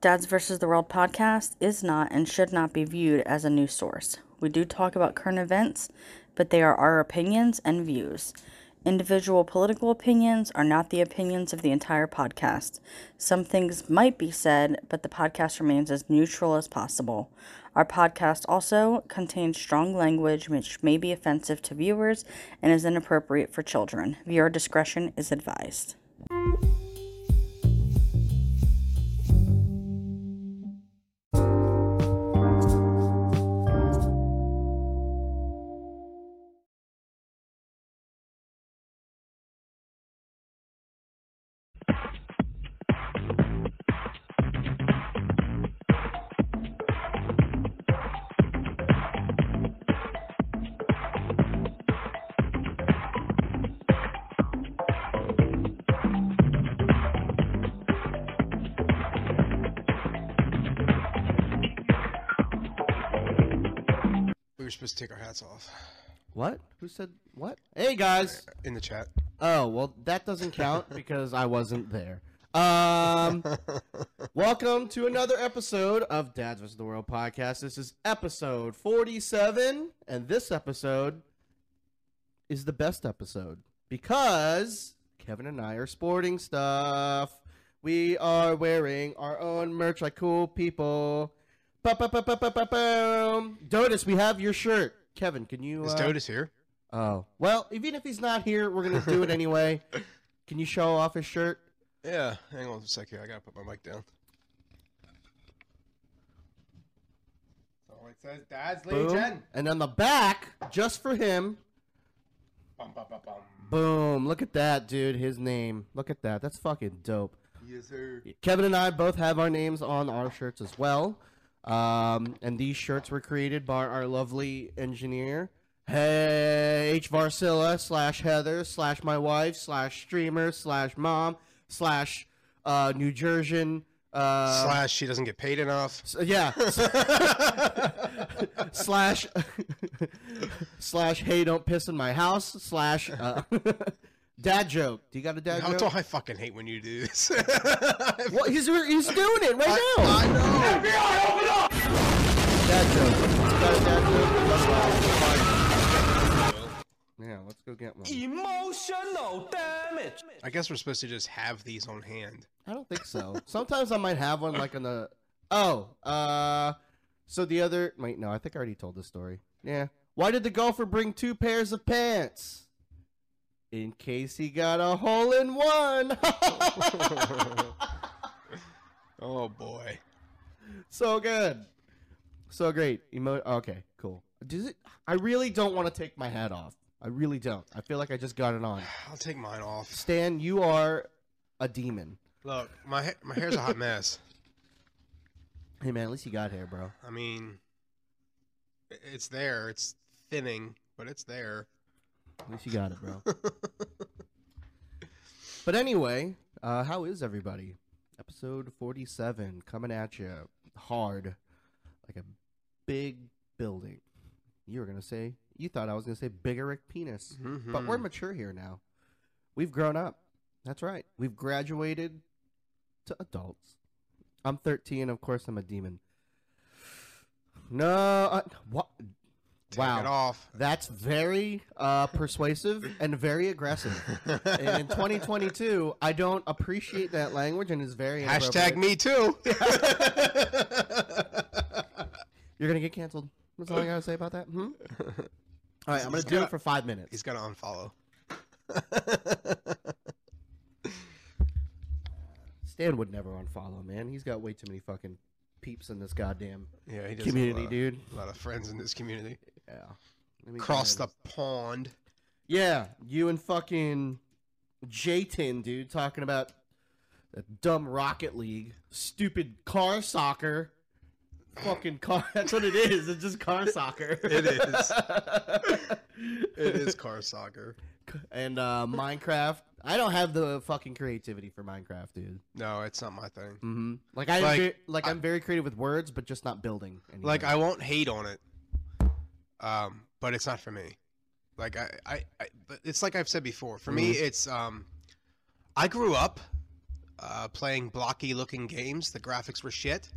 Dads vs. the World podcast is not and should not be viewed as a news source. We do talk about current events, but they are our opinions and views. Individual political opinions are not the opinions of the entire podcast. Some things might be said, but the podcast remains as neutral as possible. Our podcast also contains strong language which may be offensive to viewers and is inappropriate for children. Viewer discretion is advised. Were supposed to take our hats off What? Who said what? Hey guys. in the chat. Oh well, that doesn't count because I wasn't there. Um, welcome to another episode of Dads vs the World podcast. This is episode forty-seven, and this episode is the best episode because Kevin and I are sporting stuff. We are wearing our own merch like cool people. Dotus, we have your shirt. Kevin, can you? Is uh, Dotus here? Oh. Well, even if he's not here, we're to do it anyway. Can you show off his shirt? Yeah. Hang on a sec here. I gotta put my mic down. So it says Dad's Boom. And on the back, just for him, bum, bum, bum. boom. Look at that, dude. His name. Look at that. That's fucking dope. Yes, sir. Kevin and I both have our names on our shirts as well. Um, and these shirts were created by our lovely engineer, Hey H Varsilla slash Heather slash my wife slash streamer slash mom slash uh, New Jersian uh, Slash, she doesn't get paid enough. S- yeah. slash slash hey don't piss in my house slash uh, dad joke. Do you got a dad How do joke? I fucking hate when you do this? What he's he's doing it right now. I know. Dad joke. You got a dad joke? Yeah, let's go get one. Emotional damage. I guess we're supposed to just have these on hand. I don't think so. Sometimes I might have one like on the. Oh, uh, so the other. Wait, no, I think I already told this story. Yeah. Why did the golfer bring two pairs of pants? In case he got a hole in one. Oh boy. so good. So great. Emo- okay, cool. Does it? I really don't want to take my hat off. I really don't. I feel like I just got it on. I'll take mine off. Stan, you are a demon. Look, my ha- my hair's a hot mess. Hey man, at least you got hair, bro. I mean, it's there. It's thinning, but it's there. At least you got it, bro. But anyway, uh, how is everybody? Episode 47 coming at you hard like a big building. You were going to say, you thought I was going to say bigger penis. But we're mature here now. We've grown up. That's right. We've graduated to adults. I'm 13. Of course, I'm a demon. No. Uh, what? Take wow. it off. That's very uh, persuasive and very aggressive. And in 2022, I don't appreciate that language and it's very Hashtag me too. You're gonna get canceled. That's all I gotta say about that. Hmm? All right, I'm gonna do it for five minutes. He's gonna unfollow. Stan would never unfollow, man. He's got way too many fucking peeps in this goddamn Yeah, he does. community, a dude. A lot of friends in this community. Yeah. Cross the pond. Yeah, you and fucking Jayton, dude, talking about the dumb Rocket League, stupid car soccer. Fucking car. That's what it is. It's just car soccer. It is. It is car soccer. and uh, Minecraft. I don't have the fucking creativity for Minecraft, dude. No, it's not my thing. Mm-hmm. Like I, Like, like, like I- I'm very creative with words, but just not building. Anything. Like I won't hate on it. Um, but it's not for me. Like I, I, I but it's like I've said before. For me, Mhm. it's um, I grew up uh, playing blocky looking games. The graphics were shit.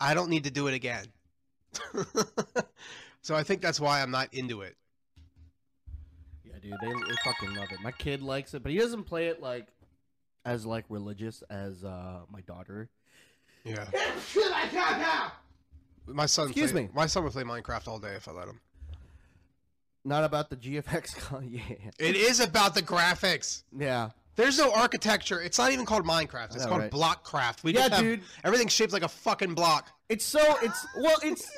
I don't need to do it again. so I think that's why I'm not into it. Yeah, dude, they, they fucking love it. My kid likes it, but he doesn't play it like as like religious as uh my daughter. Yeah. My son. Excuse play- me. My son would play Minecraft all day if I let him. Not about the GFX. con- yeah, It is about the graphics. yeah. There's no architecture. It's not even called Minecraft. It's know, called right? Blockcraft. We Yeah, just have dude. everything's shaped like a fucking block. It's so it's well it's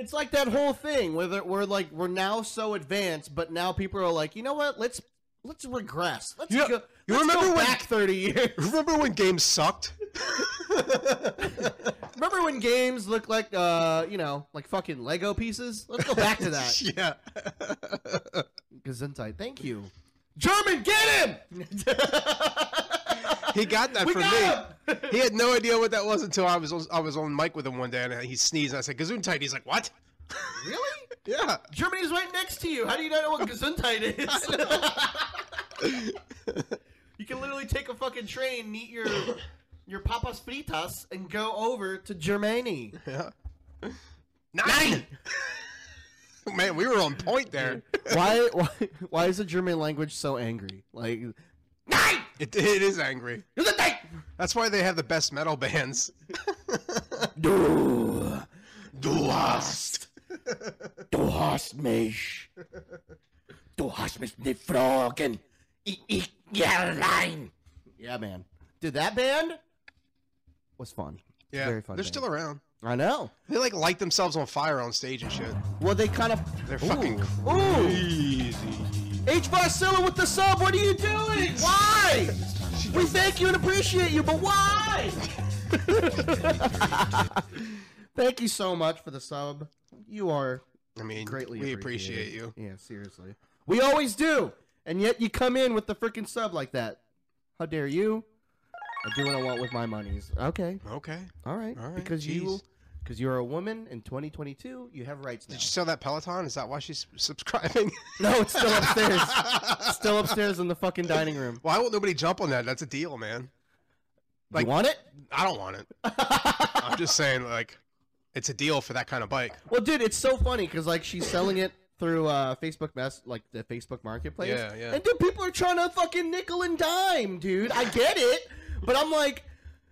it's like that whole thing where they're- we're like we're now so advanced, but now people are like, you know what? Let's let's regress. Let's go. you let's remember go when- back thirty years? Remember when games sucked? Remember when games looked like uh you know like fucking Lego pieces? Let's go back to that. yeah. Gesundheit. Thank you. German, get him! He got that We from got me. him! He had no idea what that was until I was on, I was on mic with him one day and he sneezed and I said Gesundheit. He's like, "What?" really? Yeah. Germany's right next to you. How do you not know what Gesundheit is? you can literally take a fucking train, meet your your papas fritas, and go over to Germany. Yeah. Nine. Man, we were on point there. why, why why is the German language so angry? Like nine. It, it is angry. Gesundheit! That's why they have the best metal bands. Du, Du hast. du hast mich. Du hast mich nicht fragen. Ich, ich geh allein. Yeah, man. Dude, that band was fun. Yeah, Very fun they're band. still around. I know. They like light themselves on fire on stage and shit. Well, they kind of. They're fucking Ooh. H. Varcilla with the sub. What are you doing? Why? We thank you and appreciate you, but why? thank you so much for the sub. You are I mean, greatly we appreciate you. Yeah, seriously. We always do. And yet you come in with the freaking sub like that. How dare you? I do what I want with my monies. Okay. Okay. All right. All right, because you jeez. Because you're a woman in 2022, you have rights now. Did you sell that Peloton? Is that why she's subscribing? No, it's still upstairs. still upstairs in the fucking dining room. Why won't nobody jump on that? That's a deal, man. Like- you want it? I don't want it. I'm just saying, like, it's a deal for that kind of bike. Well, dude, it's so funny because like she's selling it through uh, Facebook Mess, like the Facebook Marketplace. Yeah, yeah. And dude, people are trying to fucking nickel and dime, dude. I get it, but I'm like,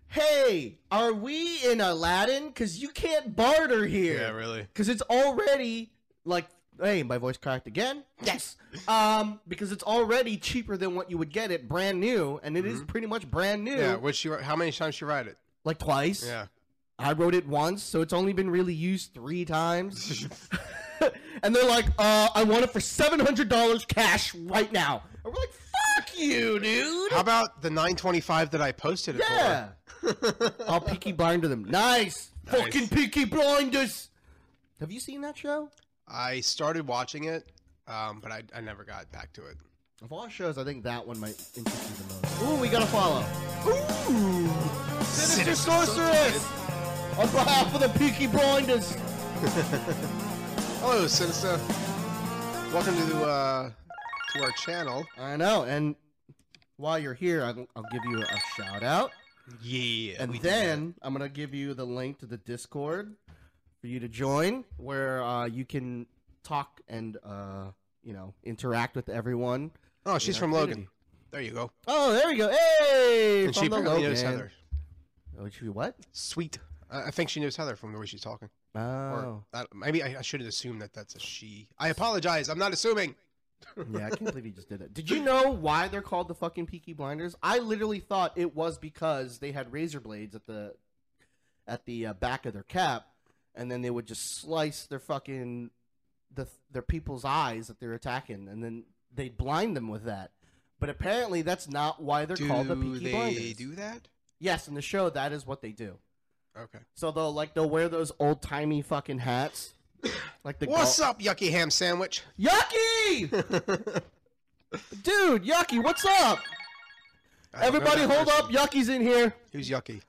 hey, are we in Aladdin? Because you can't barter here. Yeah, really. Because it's already like, hey, my voice cracked again. Yes. um, because it's already cheaper than what you would get it brand new, and it is pretty much brand new. Mm-hmm. Yeah. Which she? How many times she ride it? like twice. Yeah. I wrote it once, so it's only been really used three times. and they're like, uh, I want it for seven hundred dollars cash right now. And we're like, fuck you, dude. How about the 925 that I posted it yeah. I'll Peaky Blinder them. Nice. Nice. Fucking Peaky Blinders. Have you seen that show? I started watching it, um, but I, I never got back to it. Of all shows, I think that one might interest you the most. Ooh, we gotta follow. Ooh. Sinister Sorceress! On behalf of the Peaky Blinders. Hello, Sinister. Welcome to the uh, to our channel. I know, and while you're here, I'll, I'll give you a shout out. Yeah. And then I'm gonna give you the link to the Discord for you to join, where uh, you can talk and uh, you know interact with everyone. Oh, she's from Logan. community. There you go. Oh, there we go. Hey, And from she the Logan. knows Heather. Oh, she what? Sweet. I I think she knows Heather from the way she's talking. Oh, Or maybe I, I shouldn't assume that that's a she. I apologize. I'm not assuming. yeah. I can't believe you just did that. Did you know why they're called the fucking Peaky Blinders? I literally thought it was because they had razor blades at the at the uh, back of their cap, and then they would just slice their fucking the their people's eyes that they're attacking, and then they'd blind them with that. But apparently, that's not why they're do called the Peaky they Blinders. do that? Yes, in the show, that is what they do. Okay. So they'll like they'll wear those old timey fucking hats, like the What's up, yucky ham sandwich? Yucky, dude, Yucky, what's up? I don't know Everybody, hold person. up, Yucky's in here. Who's yucky?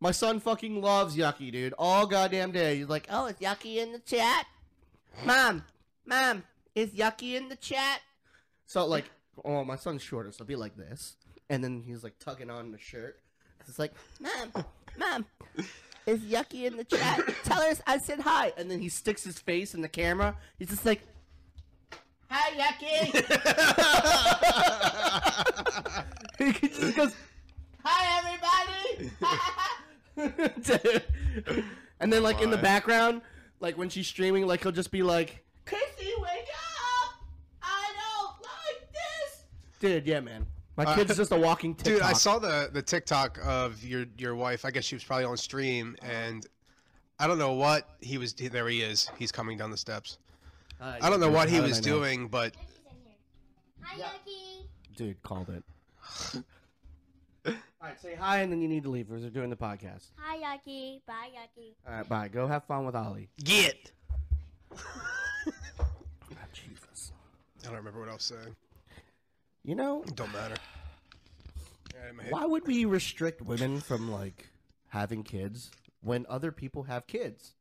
My son fucking loves Yucky, dude. All goddamn day. He's like, oh, is Yucky in the chat? Mom, mom, is Yucky in the chat? So, like, oh, my son's shorter, so be like this. And then he's like tugging on the shirt. It's like, mom, mom, is Yucky in the chat? Tell her I said hi. And then he sticks his face in the camera. He's just like, hi, Yucky. he just goes, hi, everybody. And then, like, in the background, like, when she's streaming, like, he'll just be like, Chrissy, wake up! I don't like this! Dude, yeah, man. My Uh, kid's just a walking TikTok. Dude, I saw the the TikTok of your your wife. I guess she was probably on stream, and I don't know what he was. There he is. He's coming down the steps. Uh, I don't know what he how did was I know? doing, but Hi, Yucky. Dude, called it. All right, say hi, and then you need to leave because they're doing the podcast. Hi, Yucky. Bye, Yucky. All right, bye. Go have fun with Ollie. get. Jesus. I don't remember what I was saying. You know, Don't matter. Yeah, in my head. why would we restrict women from like having kids when other people have kids?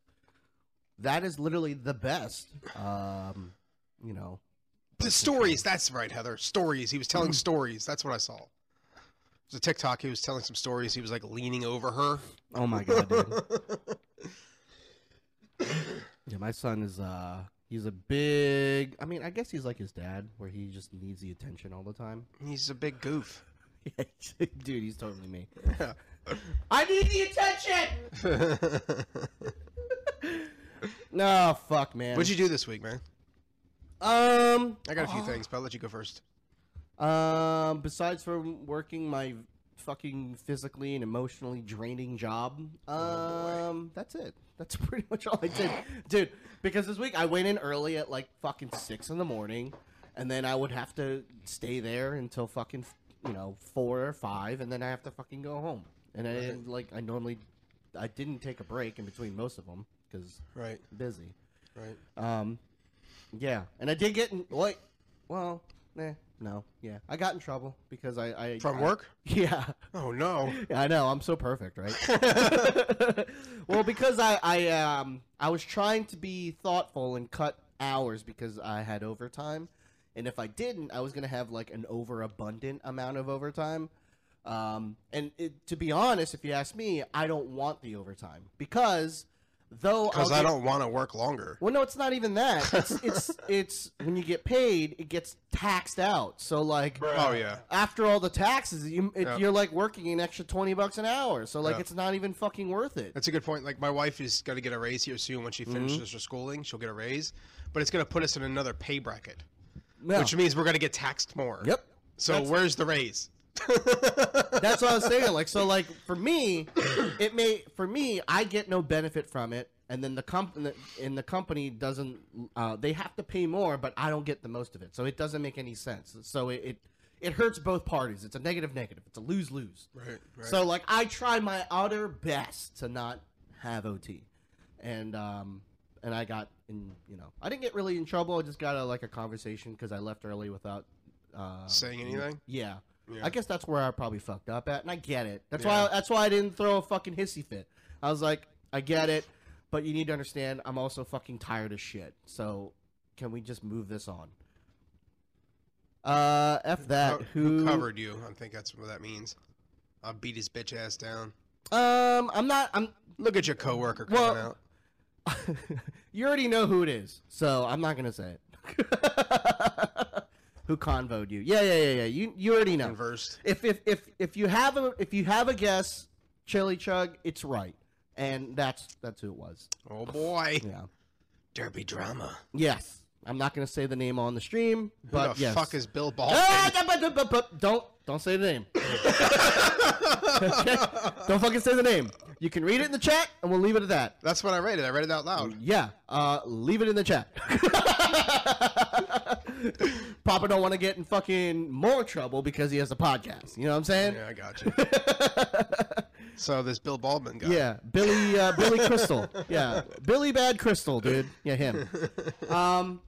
That is literally the best. Um, you know, The stories. That's right, Heather. Stories. He was telling Mm. stories. That's what I saw. It was a TikTok. He was telling some stories. He was like leaning over her. oh my god, dude. yeah, my son is uh he's a big I mean, I guess he's like his dad where he just needs the attention all the time. He's a big goof. Dude, he's totally me. I need the attention. No, fuck, man. What'd you do this week, man? Um, I got a few things, but I'll let you go first. um, besides from working my fucking physically and emotionally draining job, um, that's it. That's pretty much all I did, dude. Because this week I went in early at like fucking six in the morning, and then I would have to stay there until fucking you know four or five, and then I have to fucking go home. And I didn't like I normally, I didn't take a break in between most of them because Right, busy. right. Um, yeah, and I did get in like, well, eh, no, yeah, I got in trouble because I, I From I- work? Yeah, Oh no. yeah, I know. I'm so perfect, right? well, because I, I, um, I was trying to be thoughtful and cut hours because I had overtime, and if I didn't, I was gonna have like an overabundant amount of overtime. Um, and it, to be honest, if you ask me, I don't want the overtime because though Because I'll I get- don't want to work longer. well, no, it's not even that. It's it's it's when you get paid, it gets taxed out. So like, Oh yeah. after all the taxes, you it, Yeah. you're like working an extra twenty bucks an hour. So like, Yeah. it's not even fucking worth it. That's a good point. Like my wife is going to get a raise here soon when she Mm-hmm. finishes her schooling. She'll get a raise, but it's going to put us in another pay bracket, Yeah. which means we're going to get taxed more. Yep. So That's- where's the raise? That's what I was saying. Like, so, like for me, it may for me, I get no benefit from it, and then the company and the company doesn't. Uh, they have to pay more, but I don't get the most of it. So it doesn't make any sense. So it it, it hurts both parties. It's a negative negative. It's a lose lose. Right. Right. So like I try my utter best to not have OT, and um and I got in you know I didn't get really in trouble. I just got a like a conversation because I left early without uh, Saying anything? Yeah. Yeah. I guess that's where I probably fucked up at, and I get it. That's Yeah. why that's why I didn't throw a fucking hissy fit. I was like, I get it, but you need to understand I'm also fucking tired of shit. So can we just move this on? Uh, f that. Co- who, covered you? I think that's what that means. I'll beat his bitch ass down. Um, I'm not. I'm. Look at your coworker coming Well- out. you already know who it is, so I'm not gonna say it. who convoed you? Yeah, yeah, yeah, yeah. You you already know. Inversed. If if if if you have a if you have a guess, Chili Chug, it's right, and that's that's who it was. Oh boy. Yeah. Derby drama. Yes. I'm not gonna say the name on the stream, Who but the yes. fuck is Bill Baldwin? Ah, da- ba- da- ba- ba- don't don't say the name. Don't fucking say the name. You can read it in the chat, and we'll leave it at that. That's what I read it. I read it out loud. Yeah, uh, leave it in the chat. Papa don't want to get in fucking more trouble because he has a podcast. You know what I'm saying? Yeah, I got you. so this Bill Baldwin guy. Yeah, Billy uh, Billy Crystal. Yeah, Billy Bad Crystal, dude. Yeah, him. Um,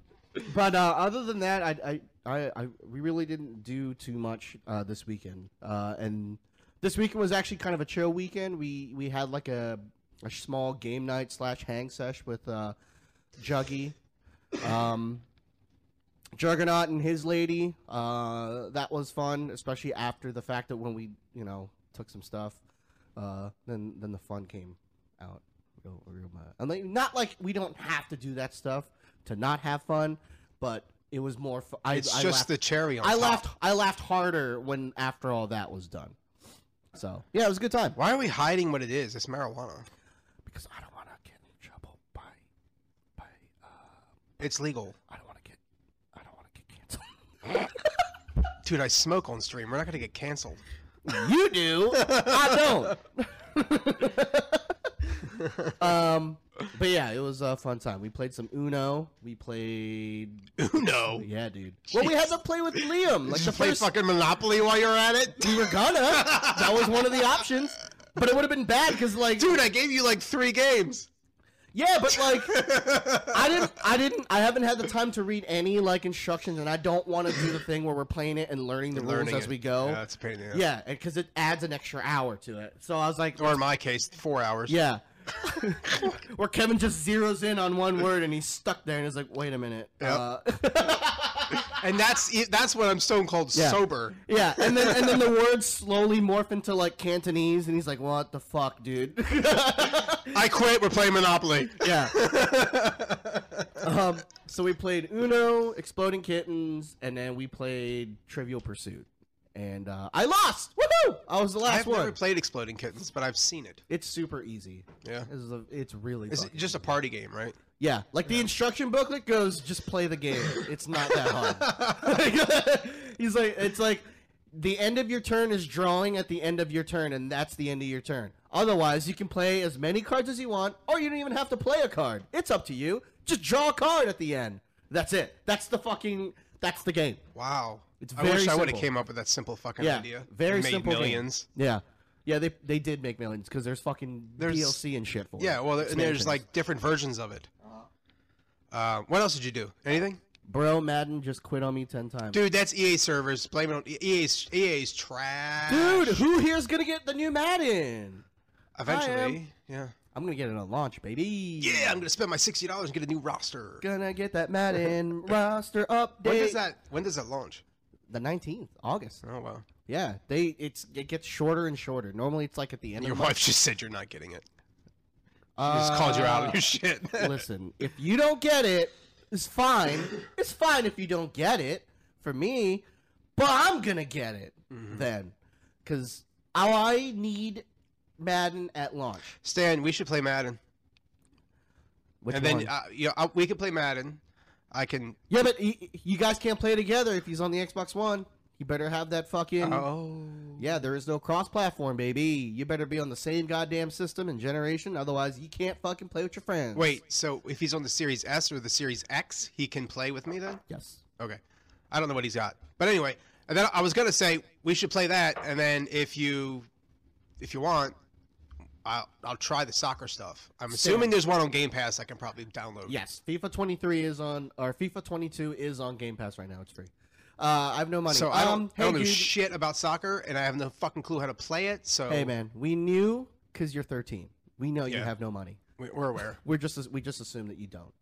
but uh, other than that, I, I I I we really didn't do too much uh, this weekend. Uh, and this weekend was actually kind of a chill weekend. We we had like a a small game night slash hang sesh with uh, Juggy. Um, Juggernaut and his lady. Uh, that was fun, especially after the fact that when we, you know, took some stuff. Uh, then then the fun came out. Real, real mad. And like, not like we don't have to do that stuff to not have fun, but it was more. Fu- I, It's I just laughed, the cherry on I top. laughed. I laughed harder when after all that was done. So yeah, it was a good time. Why are we hiding what it is? It's marijuana. Because I don't want to get in trouble by by. Uh, It's legal. I don't want to get. I don't want to get canceled. Dude, I smoke on stream. We're not gonna get canceled. You do. I don't. um, but yeah, it was a fun time. We played some Uno. We played. no. Yeah, dude. Well, we had to play with Liam. Like Did the play first. fucking Monopoly while you're at it? We were gonna. that was one of the options. But it would have been bad because, like, Dude, I gave you like three games. yeah, but like, I didn't, I didn't, I haven't had the time to read any like instructions, and I don't want to do the thing where we're playing it and learning the Learning rules as it. we go. Yeah, it's a pain in the ass. Yeah, because it adds an extra hour to it. So I was like, Or in my case, four hours. Yeah. Where Kevin just zeroes in on one word and he's stuck there and is like, wait a minute. Yep. Uh, And that's it- that's when I'm stone cold Yeah. sober. yeah, and then and then the words slowly morph into like Cantonese and he's like, what the fuck, dude? I quit. We're playing Monopoly. yeah. um, so we played Uno, Exploding Kittens, and then we played Trivial Pursuit. And uh, I lost! Woohoo! I was the last one. I've never played Exploding Kittens, but I've seen it. it's super easy. Yeah. It's, a, it's really It's just a party game, right? Yeah, like the instruction booklet goes, just play the game. It's not that hard. He's like, it's like the end of your turn is drawing at the end of your turn, and that's the end of your turn. Otherwise, you can play as many cards as you want, or you don't even have to play a card. It's up to you. Just draw a card at the end. That's it. That's the fucking. That's the game. Wow. It's I wish very I would have came up with that simple fucking Yeah, idea. very Made simple game. Yeah, yeah. They they did make millions because there's fucking There's- DLC and shit for it. Yeah, well, and there's like different versions of it. Uh, what else did you do? Anything? bro, Madden just quit on me ten times. Dude, that's EA servers. Blame it on EA's. EA's trash. Dude, who here's gonna get the new Madden? Eventually, yeah. I'm gonna get it on launch, baby. Yeah, I'm gonna spend my sixty dollars and get a new roster. Gonna get that Madden roster update. When does that? When does that launch? The 19th, August. Oh wow. Yeah, they it's it gets shorter and shorter. Normally it's like at the end Your of the wife just said you're not getting it. month. She just called you out on Uh, your shit. Listen, if you don't get it, it's fine. It's fine if you don't get it for me, but I'm gonna get it Mm-hmm. then, because I need Madden at launch. Stan, we should play Madden, Which and one? then uh, you know, uh, we could play Madden. I can. yeah, but y- you guys can't play together if he's on the Xbox One. You better have that fucking. Oh. Yeah, there is no cross-platform, baby. You better be on the same goddamn system and generation, otherwise you can't fucking play with your friends. Wait, so if he's on the Series S or the Series X, he can play with me then? Yes. Okay. I don't know what he's got. But anyway, and then I was gonna say we should play that, and then if you if you want, I'll I'll try the soccer stuff. I'm assuming there's one on Game Pass I can probably download. Yes. FIFA 23 is on, or FIFA 22 is on Game Pass right now. It's free. Uh, I have no money. So I don't, um, I don't hey, know dude, shit about soccer, and I have no fucking clue how to play it. So hey man, we knew because you're 13. We know you Yeah. have no money. we- we're aware. We're just we just assume that you don't.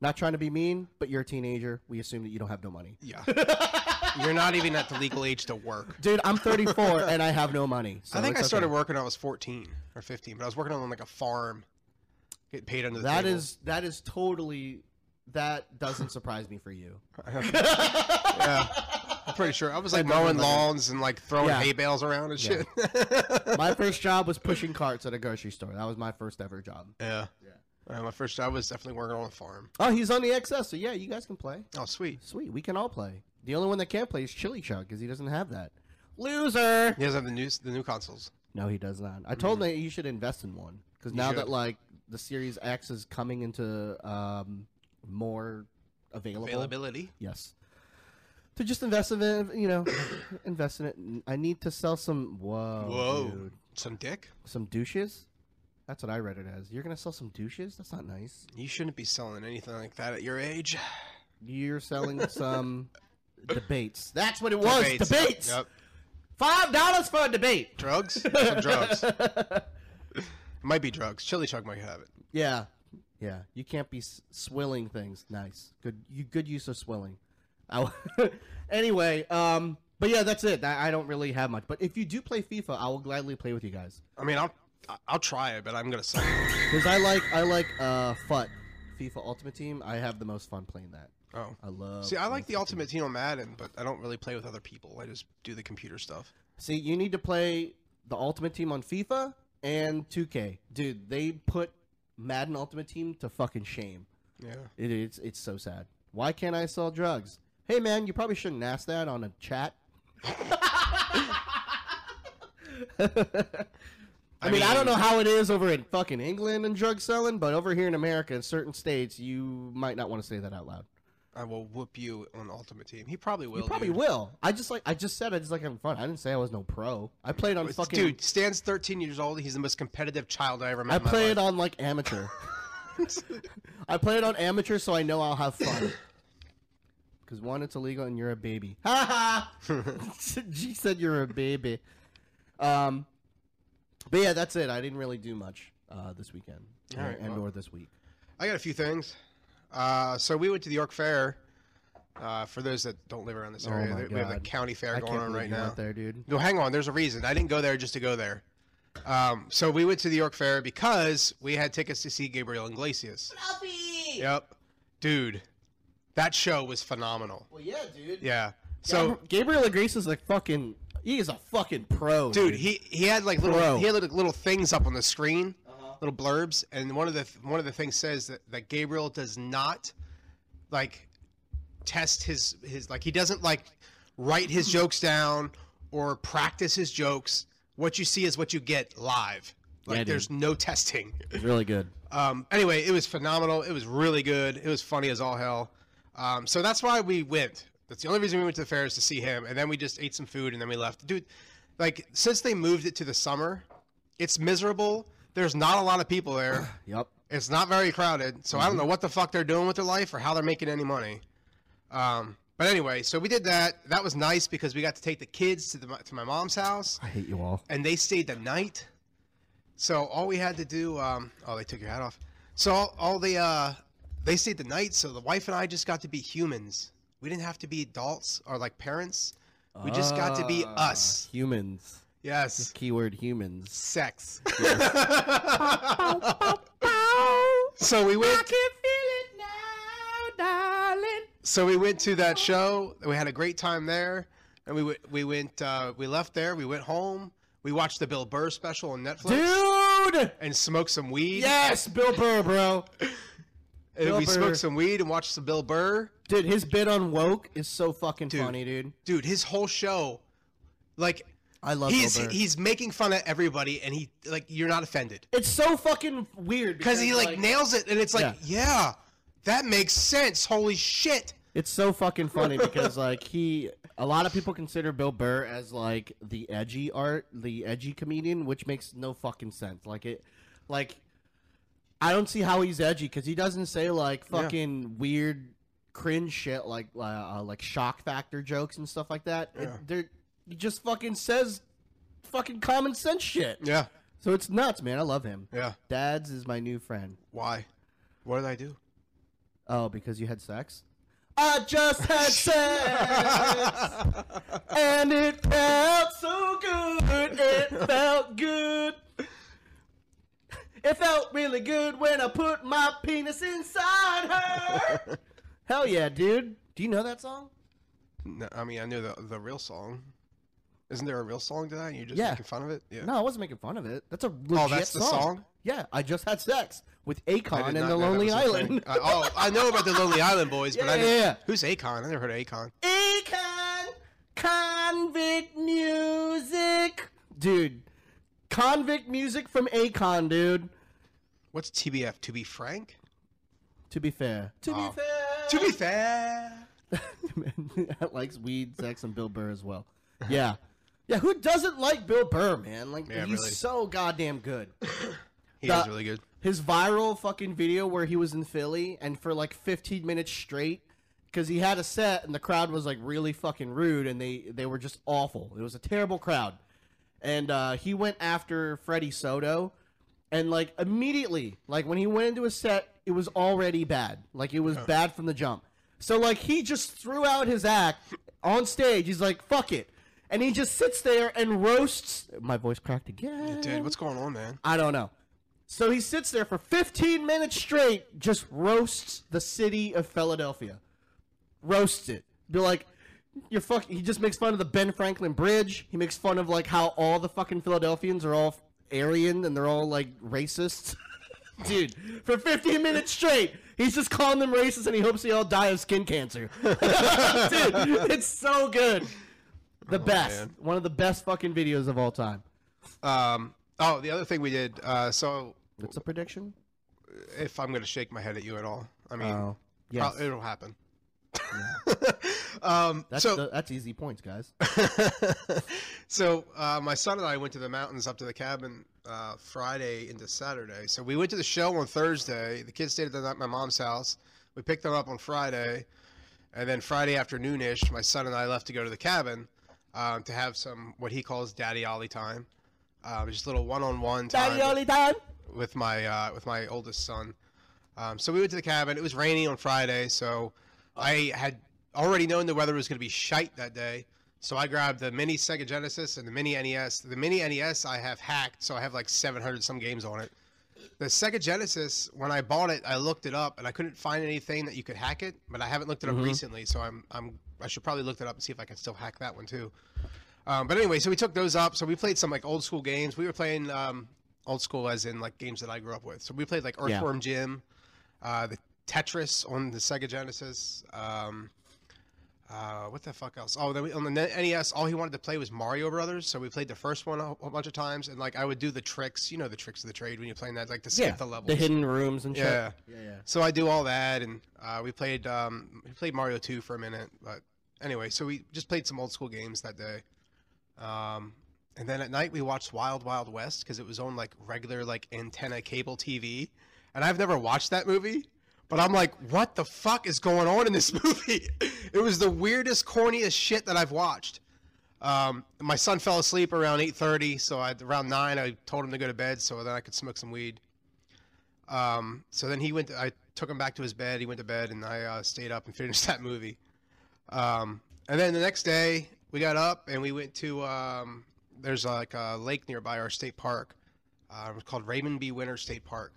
Not trying to be mean, but you're a teenager. We assume that you don't have no money. Yeah. You're not even at the legal age to work. Dude, I'm 34 and I have no money. So I think I it's started okay. working when I was 14 or 15, but I was working on like a farm, getting paid under the That table. is that is totally that doesn't surprise me for you. yeah. I'm pretty sure. I was like mowing lawns and like throwing Yeah. hay bales around and shit. My first job was pushing carts at a grocery store. That was my first ever job. yeah. Uh, my first job was definitely working on a farm. Oh, he's on the XS, so yeah, you guys can play. Oh, sweet. Sweet, we can all play. The only one that can't play is Chili Chug because he doesn't have that. Loser. He doesn't have the new the new consoles. No, he does not. I told him that you should invest in one because You now should. that like the Series X is coming into um, more available. Availability. Yes. To just invest in it, you know, invest in it. I need to sell some. Whoa, Whoa. dude. Some dick? Some douches. That's what I read it as. You're gonna sell some douches? That's not nice. You shouldn't be selling anything like that at your age. You're selling some debates. That's what it was. Debates. Yep. Five dollars for a debate. Drugs? Some drugs. It might be drugs. Chili Chug might have it. Yeah, yeah. You can't be s- swilling things. Nice. Good. You good use of swilling. I- anyway, um, But yeah, that's it. I I don't really have much. But if you do play FIFA, I will gladly play with you guys. I mean, I'll I'll try it, but I'm gonna suck. Because I like I like uh FUT, FIFA Ultimate Team. I have the most fun playing that. Oh. I love. See, I like the Ultimate Team on Madden, but I don't really play with other people. I just do the computer stuff. See, you need to play the Ultimate Team on FIFA and 2K, dude. They put Madden Ultimate Team to fucking shame. Yeah. It, it's it's so sad. Why can't I sell drugs? Hey man, you probably shouldn't ask that on a chat. I, mean, I don't know how it is over in fucking England and drug selling, but over here in America, in certain states, you might not want to say that out loud. I will whoop you on Ultimate Team. He probably will. You probably dude. will. I just like I just said I just like having fun. I didn't say I was no pro. I played on fucking. Dude, Stan's 13 years old. He's the most competitive child I ever met. I played on like amateur. I played on amateur, so I know I'll have fun. Because one, it's illegal, and you're a baby. Ha ha! She said you're a baby. Um, but yeah, that's it. I didn't really do much uh, this weekend, All right, and well. or this week. I got a few things. Uh, so we went to the York Fair. Uh, for those that don't live around this Oh area, my we have a God. county fair I going can't on believe right you now. went there, dude. No, hang on. There's a reason. I didn't go there just to go there. Um, so we went to the York Fair because we had tickets to see Gabriel Iglesias. Yep, dude, that show was phenomenal. Well, yeah, dude. Yeah. So, Gabriel Iglesias is like fucking. He is a fucking pro, dude, he he had like little Bro. he had like little things up on the screen. Little blurbs, and one of the one of the things says that that Gabriel does not like test his his like he doesn't like write his jokes down or practice his jokes. What you see is what you get live. Like Yeah, there's no testing. It's really good. Um, anyway, it was phenomenal. It was really good. It was funny as all hell. Um, so that's why we went. That's the only reason we went to the fair is to see him. And then we just ate some food and then we left. Dude, like since they moved it to the summer, it's miserable. There's not a lot of people there. Yep. It's not very crowded. So I don't know what the fuck they're doing with their life or how they're making any money. Um, but anyway, so we did that. That was nice because we got to take the kids to the to my mom's house I hate you all. and they stayed the night. So all we had to do, um, oh, they took your hat off. So all, all the, uh, they stayed the night. So the wife and I just got to be humans. We didn't have to be adults or like parents. We just got to be Ah, us. Humans. Yes, Keyword humans. sex. so we went. So we went to that show. We had a great time there, and we went. We went. Uh, we left there. We went home. We watched the Bill Burr special on Netflix Dude! and smoked some weed. Yes, Bill Burr, bro. And Bill we Burr. smoked some weed and watched some Bill Burr. Dude, his bit on woke is so fucking Dude. funny, dude. Dude, his whole show, like I love he's Bill Burr. he's making fun of everybody, and he like you're not offended it's so fucking weird because he like, nails it, and it's like yeah. that makes sense. Holy shit! It's so fucking funny because like he a lot of people consider Bill Burr as like the edgy art, the edgy comedian, which makes no fucking sense. Like it like I don't see how he's edgy cuz he doesn't say like Yeah. fucking weird cringe shit like uh, like shock factor jokes and stuff like that. It- Yeah. they're he just fucking says fucking common sense shit. Yeah, So it's nuts, man. I love him. yeah. Dad's is my new friend. Why? What did I do? Oh, because you had sex? I just had sex, and it felt so good. It felt good. It felt really good when I put my penis inside her. Hell yeah, dude. Do you know that song? No, I mean, I knew the the real song. Isn't there a real song to that? And you're just Yeah. making fun of it. Yeah. No, I wasn't making fun of it. That's a oh, legit song. Oh, that's the song? Yeah, I just had sex with Akon and the Lonely Island. I- oh, I know about the Lonely Island Boys, but Yeah, I yeah, didn't. yeah. Who's Akon? I never heard of Akon. Akon convict music, dude. Convict music from Akon, dude. What's TBF? To be frank? To be fair, to Oh. be fair, To be fair. that likes weed, sex, and Bill Burr as well. Yeah, yeah. Who doesn't like Bill Burr, man? Like Yeah, he's really. so goddamn good. He The- is really good. His viral fucking video where he was in Philly and for like 15 minutes straight because he had a set and the crowd was like really fucking rude and they they were just awful. It was a terrible crowd, and uh, he went after Freddie Soto, and like immediately, like when he went into a set, it was already bad. Like it was bad from the jump. So like he just threw out his act on stage. He's like, "Fuck it." And he just sits there and roasts. My voice cracked again. Dude, what's going on, man? I don't know. So he sits there for 15 minutes straight, just roasts the city of Philadelphia. Roasts it. Be like, you're fuck. He just makes fun of the Ben Franklin Bridge. He makes fun of like how all the fucking Philadelphians are all Aryan and they're all like racists. Dude, for 15 minutes straight, he's just calling them racist and he hopes they all die of skin cancer. Dude, it's so good. The best. man. One of the best fucking videos of all time. Um, oh, the other thing we did. Uh, so What's a prediction? if I'm gonna shake my head at you at all, I mean, Oh, prob- yes. it'll happen. um, That's so the, that's easy points, guys. so uh, my son and I went to the mountains up to the cabin uh, Friday into Saturday. So we went to the show on Thursday. The kids stayed at the, at my mom's house. We picked them up on Friday, and then Friday afternoonish, my son and I left to go to the cabin um, to have some what he calls daddy ollie time, uh, just a little one-on-one time time. with my uh, with my oldest son. Um, so we went to the cabin. It was rainy on Friday, so I had already known the weather was going to be shite that day. So I grabbed the mini Sega Genesis and the mini NES. The mini NES I have hacked, so I have like 700 some games on it. The Sega Genesis, when I bought it, I looked it up and I couldn't find anything that you could hack it. But I haven't looked it up recently, so I'm I'm I should probably look that up and see if I can still hack that one too. Um, but anyway, so we took those up. So we played some like old school games. We were playing um, old school as in like games that I grew up with. So we played like Yeah. Earthworm Jim, uh, the Tetris on the Sega Genesis. Um, uh, what the fuck else? Oh, then we, on the NES, all he wanted to play was Mario Brothers. So we played the first one a, whole bunch of times, and like I would do the tricks. You know the tricks of the trade when you're playing that, like to skip Yeah, the levels. the hidden rooms and shit. Yeah. yeah, yeah. So I do all that, and uh, we played um, we played Mario Two for a minute, but anyway, so we just played some old school games that day. Um, and then at night we watched Wild Wild West because it was on like regular like antenna cable TV, and I've never watched that movie, but I'm like, what the fuck is going on in this movie? it was the weirdest, corniest shit that I've watched. Um, my son fell asleep around 8:30, so I, around nine I told him to go to bed so then I could smoke some weed. Um, so then he went. To, I took him back to his bed. He went to bed, and I uh, stayed up and finished that movie. Um, and then the next day, we got up and we went to. Um, there's like a lake nearby our state park. Uh, it's called Raymond B. Winter State Park.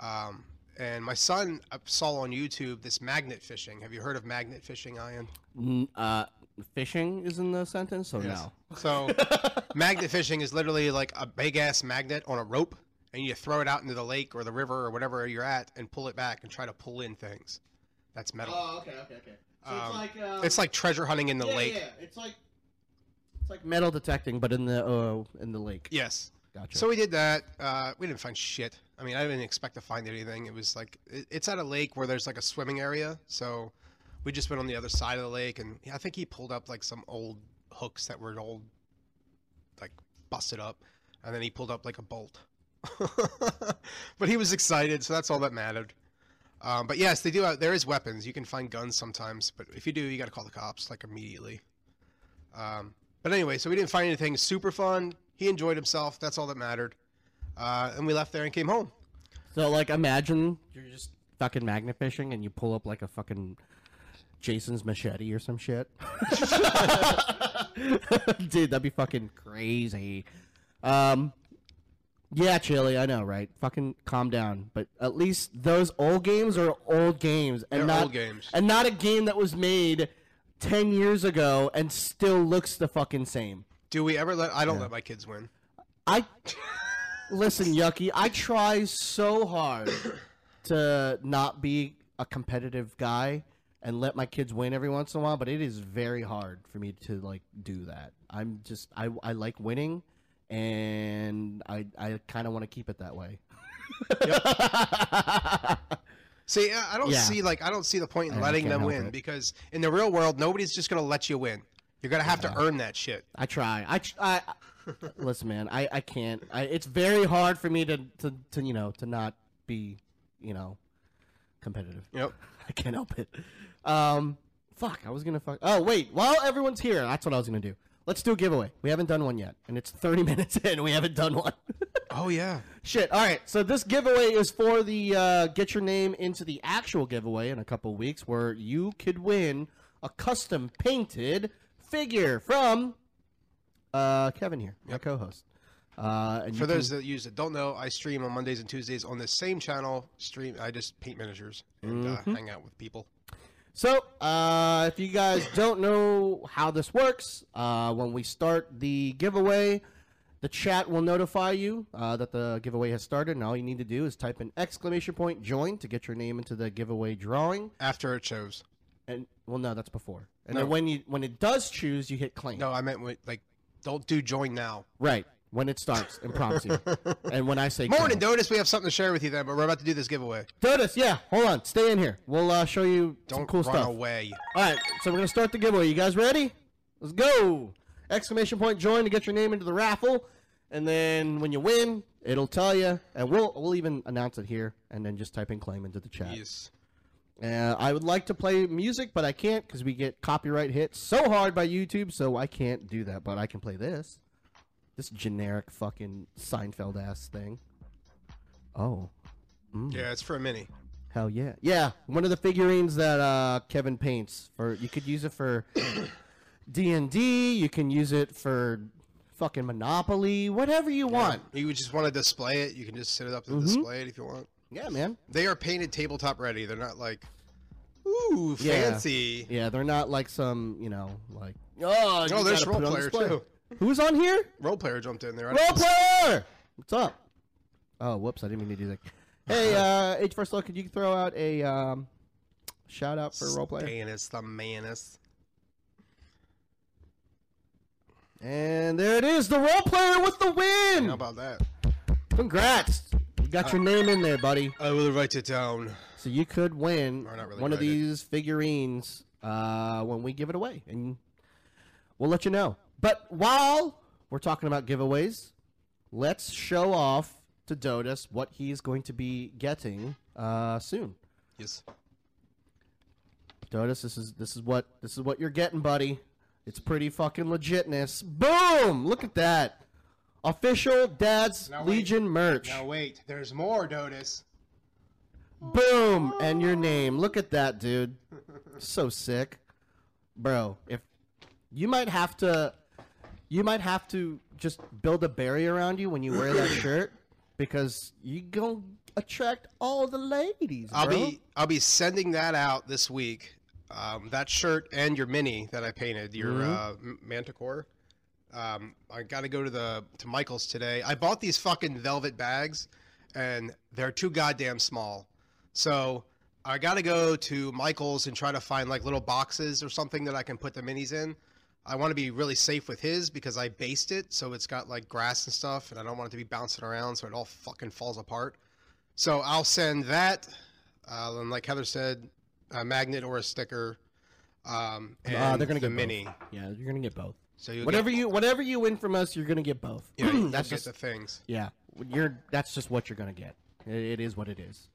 Um, and my son uh, saw on YouTube this magnet fishing. Have you heard of magnet fishing, Ian? Uh, fishing is in the sentence, so no. So, magnet fishing is literally like a big ass magnet on a rope, and you throw it out into the lake or the river or whatever you're at, and pull it back and try to pull in things. That's metal. Oh, okay, okay, okay. So Um, it's like uh, it's like treasure hunting in the yeah, lake. Yeah, it's like it's like metal detecting, but in the uh, in the lake. Yes. Gotcha. So we did that. Uh, we didn't find shit. I mean, I didn't expect to find anything. It was like it, it's at a lake where there's like a swimming area. So we just went on the other side of the lake, and I think he pulled up like some old hooks that were old, like busted up, and then he pulled up like a bolt. but he was excited, so that's all that mattered. Um, but yes, they do. Have, there is weapons. You can find guns sometimes, but if you do, you got to call the cops like immediately. Um, but anyway, so we didn't find anything super fun. He enjoyed himself. That's all that mattered. Uh, and we left there and came home. So like, imagine you're just fucking magnet fishing, and you pull up like a fucking Jason's machete or some shit. Dude, that'd be fucking crazy. Um, yeah, Chili, I know, right? Fucking calm down. But at least those old games are old games, and They're not old games. and not a game that was made ten years ago and still looks the fucking same. Do we ever let? I don't let my kids win. I listen, Yucky. I try so hard to not be a competitive guy and let my kids win every once in a while, but it is very hard for me to like do that. I'm just I I like winning, and I I kind of want to keep it that way. See, I don't Yeah. see like I don't see the point in I letting them win it. because in the real world, nobody's just gonna let you win. You're gonna have to earn that shit. I try. I, I, I listen, man. I, I can't. I, it's very hard for me to, to to you know to not be you know competitive. Yep. I can't help it. Um, fuck. I was gonna fuck. Oh wait, while everyone's here, that's what I was gonna do. Let's do a giveaway. We haven't done one yet, and it's 30 minutes in. We haven't done one. Oh yeah. Shit. All right. So this giveaway is for the uh, get your name into the actual giveaway in a couple weeks, where you could win a custom painted figure from uh, Kevin here, my co-host. Uh, and For those can- that use that don't know, I stream on Mondays and Tuesdays on the same channel. Stream. I just paint miniatures and Mm-hmm. uh, hang out with people. So, uh, if you guys don't know how this works, uh, when we start the giveaway, the chat will notify you uh, that the giveaway has started, and all you need to do is type in exclamation point join to get your name into the giveaway drawing. After it shows. And well, no, that's before. And No. then when you when it does choose, you hit claim. No, I meant like, don't do join now. Right when it starts you, and when I say Morning, claim. Dotus. We have something to share with you then, but we're about to do this giveaway. Dotus, yeah, hold on, stay in here. We'll uh, show you some Don't cool run stuff. away. All right, so we're gonna start the giveaway. You guys ready? Let's go! Exclamation point join to get your name into the raffle, and then when you win, it'll tell you, and we'll we'll even announce it here, and then just type in claim into the chat. Yes. Uh, I would like to play music, but I can't because we get copyright hit so hard by YouTube, so I can't do that. But I can play this, this generic fucking Seinfeld ass thing. Oh, Yeah, it's for a mini. Hell yeah. Yeah, one of the figurines that uh, Kevin paints for you could use it for D&D, you can use it for fucking Monopoly, whatever you want. You just want to display it. You can just set it up to Mm-hmm. display it if you want. Yeah, man. They are painted tabletop ready. They're not like, ooh, Yeah. fancy. Yeah, they're not like some, you know, like oh, Oh, there's gotta put it role player display. Too. Who's on here? Role player jumped in there. I Role player. What's up? Oh, whoops, I didn't mean to do that. Hey, uh, H first look, could you throw out a um, shout out for role player? Stannis, the manus. And there it is, the role player with the win. How about that? Congrats! You got your name in there, buddy. I will write it down. So you could win Or not really one of write it. these figurines uh, when we give it away, and we'll let you know. But while we're talking about giveaways, let's show off to Dotus what he's going to be getting uh, soon. Yes. Dotus, this is this is what this is what you're getting, buddy. It's pretty fucking legitness. Boom! Look at that. Official Dad's Now wait. Legion merch. Now wait, there's more, Dotus. Boom! And your name. Look at that, dude. So sick. Bro, if you might have to you might have to just build a barrier around you when you wear that shirt because you going to attract all the ladies, I'll bro. be I'll be sending that out this week. Um, that shirt and your mini that I painted, your Mm-hmm. uh, Manticore. Um, I got to go to the to Michael's today. I bought these fucking velvet bags, and they're too goddamn small. So I got to go to Michael's and try to find like little boxes or something that I can put the minis in. I want to be really safe with his because I based it so it's got like grass and stuff, and I don't want it to be bouncing around so it all fucking falls apart. So I'll send that, uh, and like Heather said, a magnet or a sticker. Um, and Uh, they're gonna the get mini. Both. Yeah, you're gonna get both. So Whatever you whatever you win from us, you're gonna get both. yeah, that's just the things. yeah. You're that's just what you're gonna get. It, it is what it is.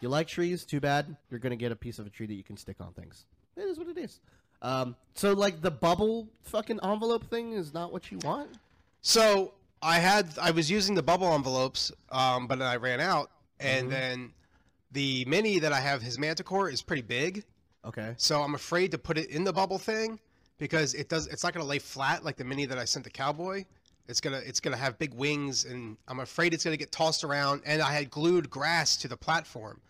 You like trees? Too bad. You're gonna get a piece of a tree that you can stick on things. It is what it is. Um, so like the bubble fucking envelope thing is not what you want. So I had I was using the bubble envelopes, um, but then I ran out, and Mm-hmm. then the mini that I have, his Manticore, is pretty big. Okay. So I'm afraid to put it in the bubble thing because it does. It's not going to lay flat like the mini that I sent the cowboy. It's gonna it's gonna have big wings, and I'm afraid it's gonna get tossed around. And I had glued grass to the platform,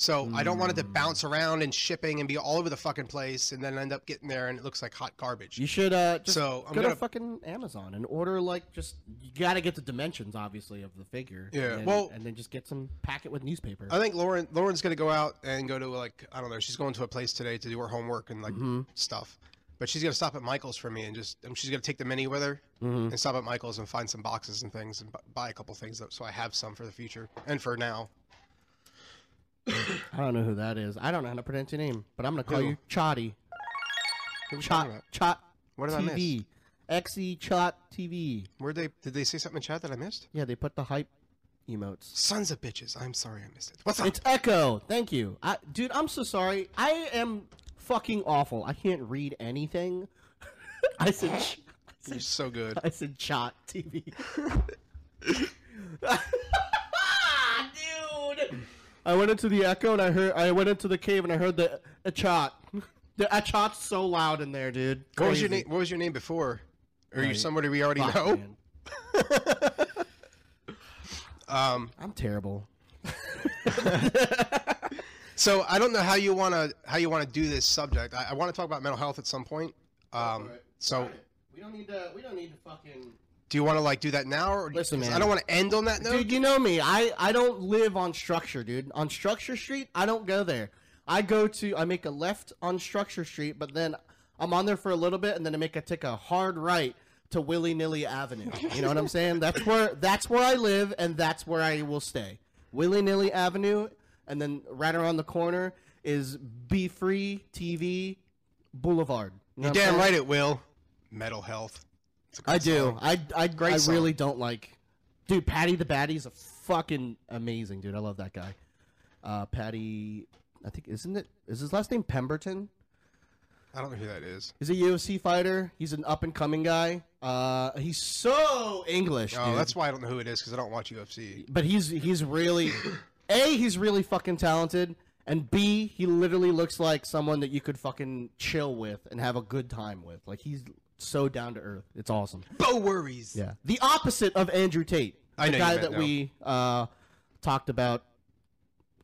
so I don't want it to Mm. bounce around and shipping and be all over the fucking place, and then end up getting there and it looks like hot garbage. You should uh just So, I'm go to gonna- fucking Amazon and order like just you gotta get the dimensions obviously of the figure. Yeah, And then, well- and then just get some packet with newspaper. I think Lauren Lauren's gonna go out and go to like I don't know. She's going to a place today to do her homework and like Mm-hmm. stuff. But she's gonna stop at Michael's for me and just and she's gonna take the mini with her Mm-hmm. and stop at Michael's and find some boxes and things and bu- buy a couple things so I have some for the future and for now. I don't know who that is. I don't know how to pronounce your name, but I'm gonna call Who? you Chotty. Who Chot? Chot What did I miss? TV. XE Chot TV. Where they did they say something in chat that I missed? Yeah, they put the hype emotes. Sons of bitches! I'm sorry I missed it. What's up? It's Echo. Thank you. I, dude, I'm so sorry. I am fucking awful. I can't read anything. I said ch- You're so good. I said Chot TV. Dude. I went into the echo and I heard I went into the cave and I heard the a chot. The a chot's so loud in there, dude. What was your name? What was your name before? Are you somebody we already Fuck, know? Um, I'm terrible. so I don't know how you want to how you want to do this subject. I, I want to talk about mental health at some point. Um, for it. so we don't need to. We don't need to fucking. Do you want to like do that now, or listen, man. I don't want to end on that note. Dude, you know me. I I don't live on Structure, dude. On Structure Street, I don't go there. I go to. I make a left on Structure Street, but then I'm on there for a little bit, and then I make a take a hard right to Willy Nilly Avenue. You know what I'm saying? That's where that's where I live, and that's where I will stay. Willy Nilly Avenue, and then right around the corner is Be Free TV Boulevard. You know You're damn right it will. Mental health. It's a good I do. I I, Great I song. really don't like. Dude, Paddy the Baddy is a fucking amazing dude. I love that guy. Uh, Paddy, I think isn't it? Is his last name Pemberton? I don't know who that is. He's a UFC fighter. He's an up and coming guy. Uh, he's so English, Oh, dude. that's why I don't know who it is because I don't watch UFC. But he's he's really, a he's really fucking talented, and b he literally looks like someone that you could fucking chill with and have a good time with. Like he's so down to earth. It's awesome. Bo worries. Yeah. The opposite of Andrew Tate. I the know you guy meant that no. we uh, talked about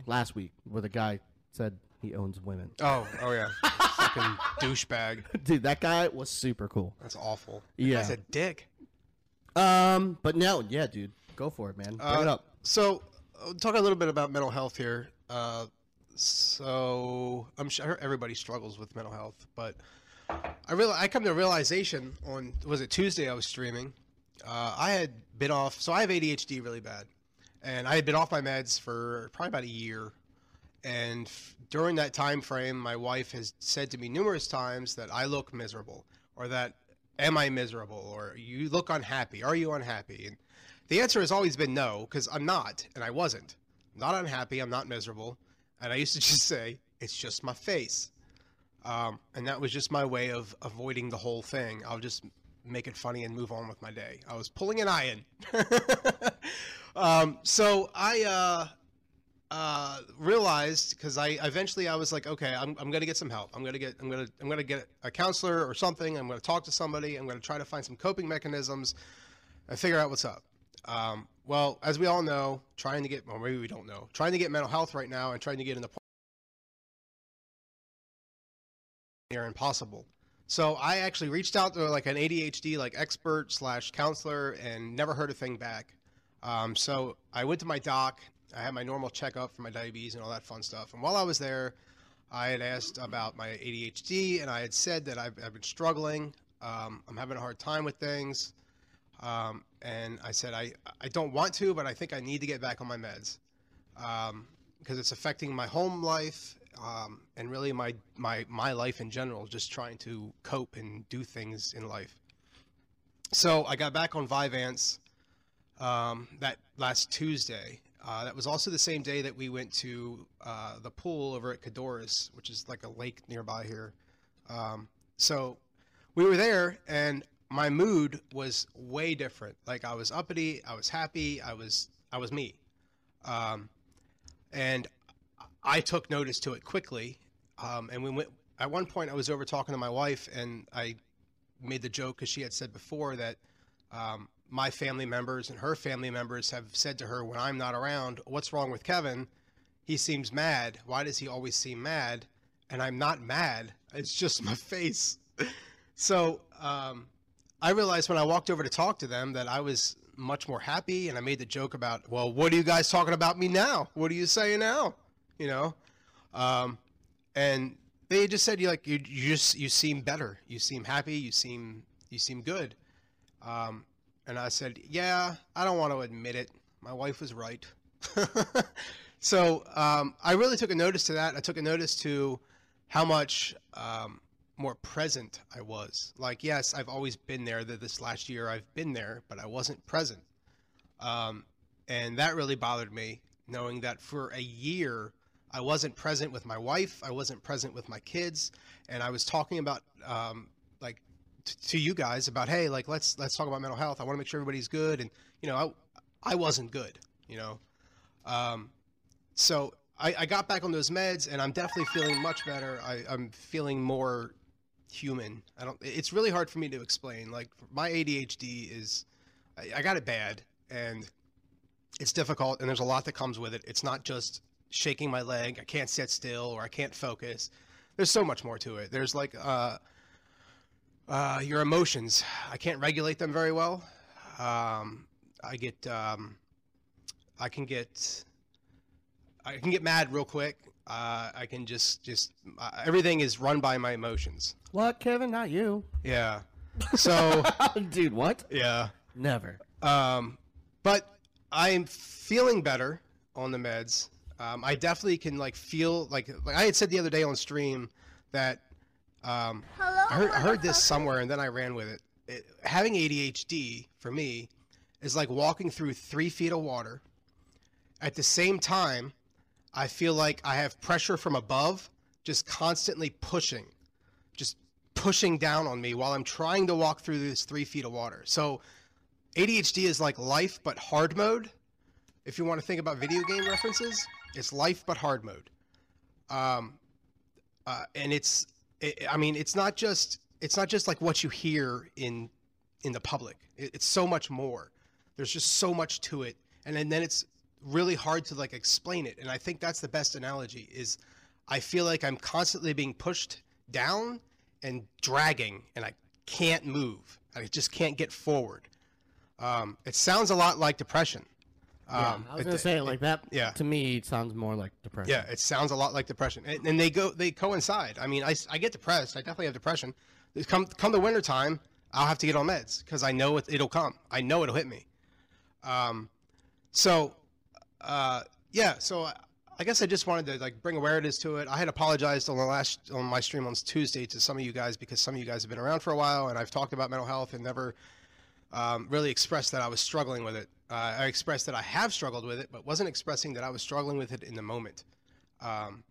last week, where the guy said he owns women. Oh, oh yeah. Fucking douchebag. Dude, that guy was super cool. That's awful. Yeah. That's a dick. Um, but no, yeah, dude, go for it, man. Bring it Uh, up. So, uh, talk a little bit about mental health here. Uh, so, I'm sure everybody struggles with mental health, but I real I come to a realization on was it Tuesday I was streaming. Uh, I had been off, so I have ADHD really bad, and I had been off my meds for probably about a year. And f- during that time frame, my wife has said to me numerous times that I look miserable, or that am I miserable, or you look unhappy. Are you unhappy? And the answer has always been no, because I'm not, and I wasn't. I'm not unhappy. I'm not miserable. And I used to just say, it's just my face. Um, and that was just my way of avoiding the whole thing. I'll just make it funny and move on with my day. I was pulling an in. um, so I uh, uh, realized because I eventually I was like, okay, I'm, I'm gonna get some help. I'm gonna get I'm gonna I'm gonna get a counselor or something. I'm gonna talk to somebody. I'm gonna try to find some coping mechanisms and figure out what's up. Um, well, as we all know, trying to get, or maybe we don't know, trying to get mental health right now and trying to get in the near impossible. So I actually reached out to like an ADHD like expert slash counselor and never heard a thing back. Um, so I went to my doc. I had my normal checkup for my diabetes and all that fun stuff. And while I was there, I had asked about my ADHD and I had said that I've, I've been struggling. Um, I'm having a hard time with things. Um, and I said, I, I don't want to, but I think I need to get back on my meds um, because it's affecting my home life um, and really my, my, my life in general, just trying to cope and do things in life. So I got back on Vyvanse um, that last Tuesday. Uh, that was also the same day that we went to uh, the pool over at Codorus, which is like a lake nearby here. Um, so we were there, and my mood was way different. Like I was uppity, I was happy, I was I was me, um, and I took notice to it quickly. Um, and we went. At one point, I was over talking to my wife, and I made the joke because she had said before that um, my family members and her family members have said to her when I'm not around, "What's wrong with Kevin? He seems mad. Why does he always seem mad?" And I'm not mad. It's just my face. so um, I realized when I walked over to talk to them that I was much more happy, and I made the joke about, "Well, what are you guys talking about me now? What are you saying now?" You know, um, and they just said, "You like you, you just you seem better. You seem happy. You seem you seem good." Um, and I said, "Yeah, I don't want to admit it. My wife was right." so um, I really took a notice to that. I took a notice to how much um, more present I was. Like, yes, I've always been there. That this last year I've been there, but I wasn't present. Um, and that really bothered me, knowing that for a year I wasn't present with my wife, I wasn't present with my kids, and I was talking about um, like t- to you guys about, hey, like let's let's talk about mental health. I want to make sure everybody's good, and you know, I I wasn't good, you know. Um, so I, I got back on those meds, and I'm definitely feeling much better. I, I'm feeling more human. I don't. It's really hard for me to explain. Like my ADHD is, I, I got it bad, and it's difficult, and there's a lot that comes with it. It's not just shaking my leg. I can't sit still, or I can't focus. There's so much more to it. There's like uh, uh, your emotions. I can't regulate them very well. Um, I get, um, I can get, I can get mad real quick. Uh, I can just, just uh, everything is run by my emotions. What, Kevin? Not you. Yeah. So Dude, what? yeah. Never. Um, but I'm feeling better on the meds. Um, I definitely can like feel like like I had said the other day on stream that um, Hello. I heard, I heard this somewhere and then I ran with it. it. Having ADHD for me is like walking through three feet of water. At the same time, I feel like I have pressure from above just constantly pushing, just pushing down on me while I'm trying to walk through this three feet of water. So ADHD is like life but hard mode. If you want to think about video game references, it's life but hard mode. Um, uh, and it's, it, I mean, it's not just it's not just like what you hear in in the public. It, it's so much more. There's just so much to it, and, and then it's really hard to like explain it. And I think that's the best analogy. Is I feel like I'm constantly being pushed down and dragging, and I can't move. I just can't get forward. Um, it sounds a lot like depression. Yeah, Um, I was gonna say it like that. yeah. To me, it sounds more like depression. Yeah, it sounds a lot like depression, and, and they go they coincide. I mean, I, I get depressed. I definitely have depression. Come come the winter time, I'll have to get on meds because I know it, it'll come. I know it'll hit me. Um, so, uh, yeah. So I, I guess I just wanted to like bring awareness to it. I had apologized on the last on my stream on Tuesday to some of you guys because some of you guys have been around for a while, and I've talked about mental health and never um, really expressed that I was struggling with it. Uh, I expressed that I have struggled with it, but wasn't expressing that I was struggling with it in the moment. Um,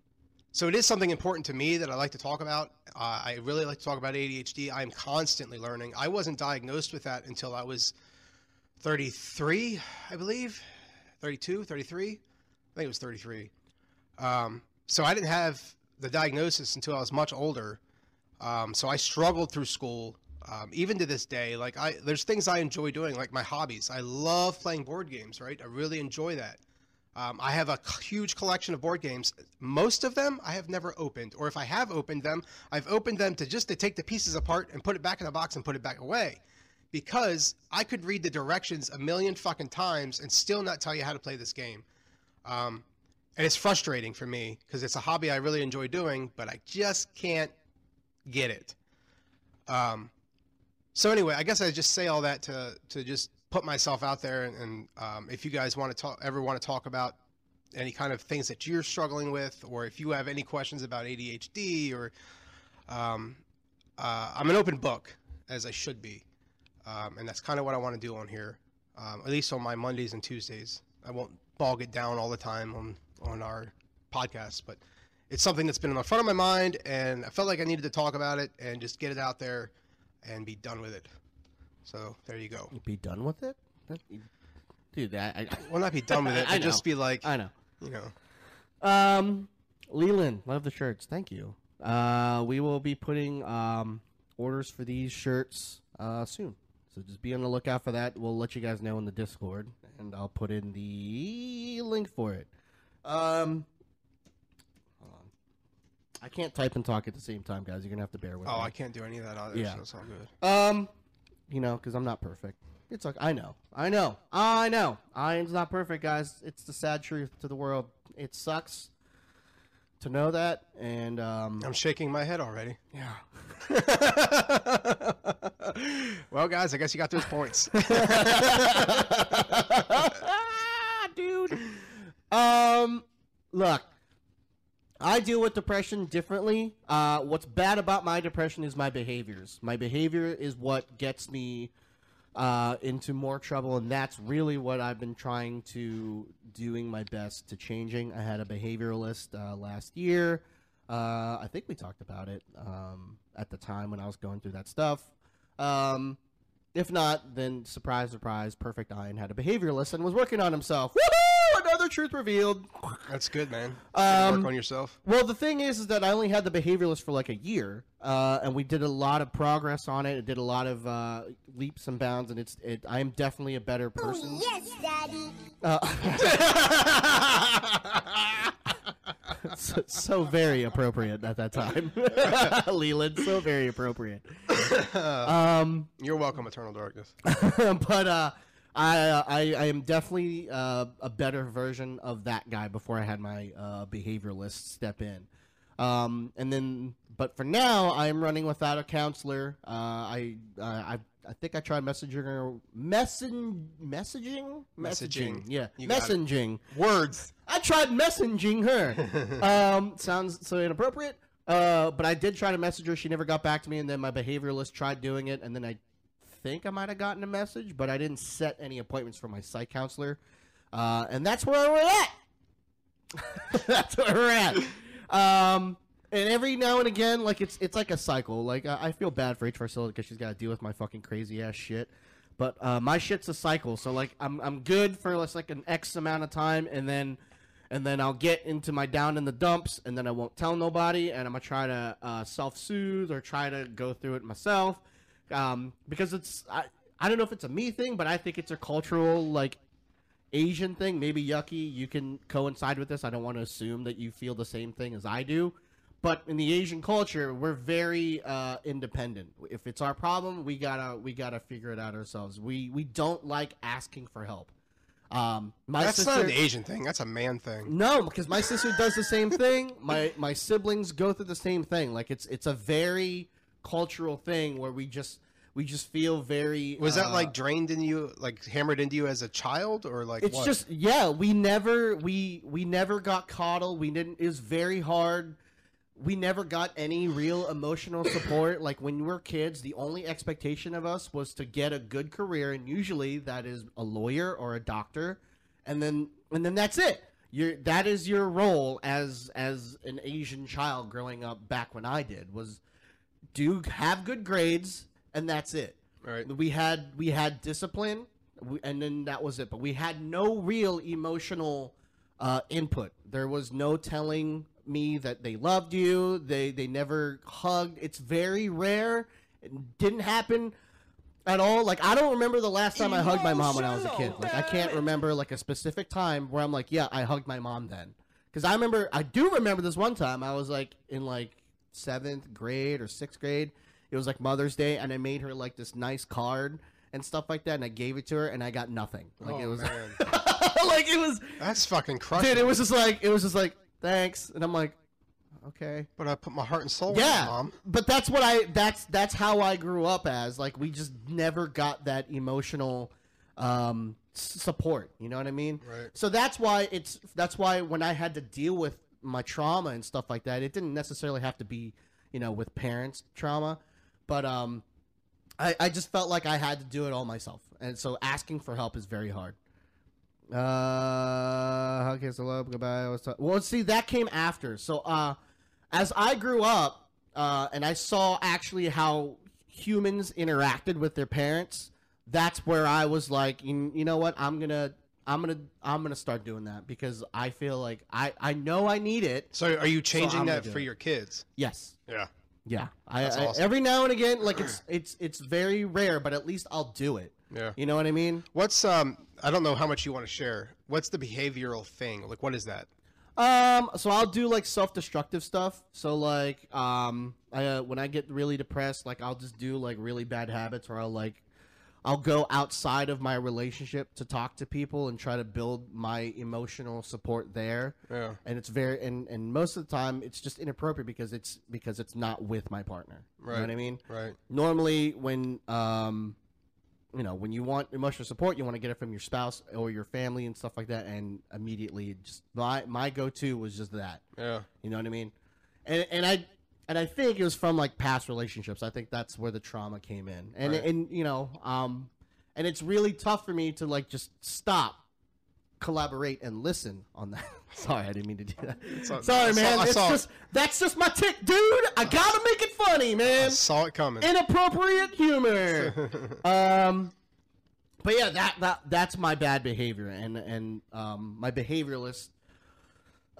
so it is something important to me that I like to talk about. Uh, I really like to talk about ADHD. I am constantly learning. I wasn't diagnosed with that until I was 33, I believe, 32, 33. I think it was 33. Um, so I didn't have the diagnosis until I was much older. Um, so I struggled through school. Um, even to this day, like I, there's things I enjoy doing, like my hobbies. I love playing board games, right? I really enjoy that. Um, I have a huge collection of board games. Most of them I have never opened, or if I have opened them, I've opened them to just to take the pieces apart and put it back in the box and put it back away, because I could read the directions a million fucking times and still not tell you how to play this game. Um, and it's frustrating for me because it's a hobby I really enjoy doing, but I just can't get it. Um, so anyway, I guess I just say all that to to just put myself out there, and, and um, if you guys want to talk, ever want to talk about any kind of things that you're struggling with, or if you have any questions about ADHD, or um, uh, I'm an open book as I should be, um, and that's kind of what I want to do on here, um, at least on my Mondays and Tuesdays. I won't bog it down all the time on on our podcast, but it's something that's been in the front of my mind, and I felt like I needed to talk about it and just get it out there and be done with it. So there you go. Be done with it, That- dude. That, I, Well, not be done with it, I but just be like, I know. you know. Um, Leland, love the shirts. Thank you. Uh, we will be putting um orders for these shirts uh soon. So just be on the lookout for that. We'll let you guys know in the Discord, and I'll put in the link for it. Um, hold on. I can't type and talk at the same time, guys. You're gonna have to bear with me. Oh. I can't do any of that either. Yeah. So it's all good. Um, you know, because I'm not perfect. It's like I know, I know, I know. I am not perfect, guys. It's the sad truth to the world. It sucks to know that, and um, I'm shaking my head already. yeah. well, guys, I guess you got those points. dude. Um, look, I deal with depression differently. Uh, what's bad about my depression is my behaviors. My behavior is what gets me uh, into more trouble, and that's really what I've been trying to doing my best to changing. I had a behavioralist uh, last year. Uh, I think we talked about it um, at the time when I was going through that stuff. Um, if not, then surprise, surprise, Perfect Iron had a behavioralist and was working on himself. Woohoo! Another truth revealed. That's good, man. Um, Work on yourself. Well, the thing is, is that I only had the behavioralist for like a year, uh, and we did a lot of progress on it. It did a lot of uh, leaps and bounds, and it's. It, I am definitely a better person. Yes, Daddy. so, so very appropriate at that time, Leland. So very appropriate. um, You're welcome, Eternal Darkness. but uh, I, I I am definitely uh, a better version of that guy before I had my uh, behavioralist step in. Um, and then, but for now, I am running without a counselor. Uh, I uh, I I think I tried messaging her, messen, messaging, Messaging. yeah, You messaging. Words. I tried messaging her. um, sounds so inappropriate. Uh, but I did try to message her. She never got back to me, and then my behavioralist tried doing it, and then I think I might have gotten a message, but I didn't set any appointments for my psych counselor. Uh, and that's where we're at. that's where we're at. Um, and every now and again, like it's it's like a cycle. Like I, I feel bad for H because she's got to deal with my fucking crazy ass shit. But uh, my shit's a cycle, so like I'm I'm good for like an X amount of time, and then and then I'll get into my down in the dumps, and then I won't tell nobody, and I'm gonna try to uh, self soothe or try to go through it myself, um, because it's I I don't know if it's a me thing, but I think it's a cultural like Asian thing. Maybe Yucky, you can coincide with this. I don't want to assume that you feel the same thing as I do. But in the Asian culture, we're very uh, independent. If it's our problem, we gotta we gotta figure it out ourselves. We we don't like asking for help. Um, my That's sister, not an Asian thing. That's a man thing. no, because my sister does the same thing. My my siblings go through the same thing. Like it's it's a very cultural thing where we just we just feel very. Was that uh, like drained in you, like hammered into you as a child, or like it's what? just yeah we never we we never got coddled we didn't it was very hard we never got any real emotional support like when we were kids the only expectation of us was to get a good career and usually that is a lawyer or a doctor and then and then that's it your that is your role as as an asian child growing up back when i did was do have good grades and that's it. Right. we had we had discipline and then that was it but we had no real emotional uh, input. There was no telling me that they loved you they they never hugged. It's very rare. It didn't happen at all. Like i don't remember the last time i hugged my mom when i was a kid. Like i can't remember like a specific time where i'm like yeah i hugged my mom then. Because i remember i do remember this one time i was like in like seventh grade or sixth grade it was like Mother's Day, and I made her like this nice card and stuff like that, and I gave it to her, and I got nothing. Like oh, it was, like it was, That's fucking crushing. dude. It was just like it was just like thanks, and I'm like, okay, But I put my heart and soul in yeah. mom. But that's what I that's that's how I grew up as. Like we just never got that emotional um support. You know what I mean? Right. So that's why it's that's why when I had to deal with my trauma and stuff like that, it didn't necessarily have to be, you know, with parents trauma, but um I, I just felt like I had to do it all myself. And so asking for help is very hard. Uh okay, so love, goodbye. Was ta- well see that came after. So uh as I grew up, uh, and I saw actually how humans interacted with their parents, that's where I was like, you, you know what, I'm gonna, I'm gonna, I'm gonna start doing that because I feel like I, I know I need it. So are you changing I'm gonna that do for it. your kids? Yes. Yeah. Yeah. I, That's I- awesome. every now and again, like it's, it's, it's very rare, but at least I'll do it. Yeah. You know what I mean? What's um? I don't know how much you want to share. What's the behavioral thing? Like, what is that? Um, so I'll do like self-destructive stuff. So like, um, I, uh, when I get really depressed, like I'll just do like really bad habits, or I'll like, I'll go outside of my relationship to talk to people and try to build my emotional support there. Yeah. And it's very, and and most of the time it's just inappropriate because it's because it's not with my partner. You know Right. what I mean? Right. normally when um you know when you want emotional support you want to get it from your spouse or your family and stuff like that and immediately just my my go-to was just that Yeah. you know what i mean and and i and i think it was from like past relationships i think that's where the trauma came in and Right. and you know um and it's really tough for me to like just stop collaborate and listen on that sorry i didn't mean to do that all- sorry I man I it's saw it. just that's just my tick dude i gotta make it funny man I saw it coming. inappropriate humor. um, but yeah, that that that's my bad behavior, and and um, my behavioralist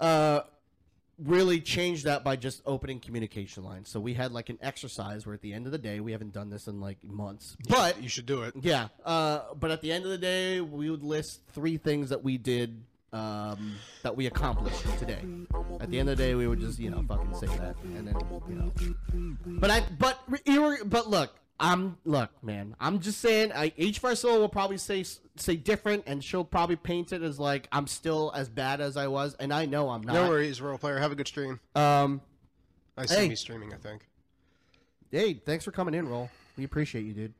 uh really changed that by just opening communication lines. So we had like an exercise where at the end of the day, we haven't done this in like months, but you should do it. yeah, uh, but at the end of the day, we would list three things that we did um, that we accomplished today. At the end of the day, we would just you know fucking say that, and then you know. But I but but look, I'm look, man. I'm just saying. I, H Farcilla will probably say say different, and she'll probably paint it as like I'm still as bad as I was, and I know I'm not. No worries, role player. Have a good stream. Um, I see Hey. me streaming. I think. hey, thanks for coming in, roll. We appreciate you, dude.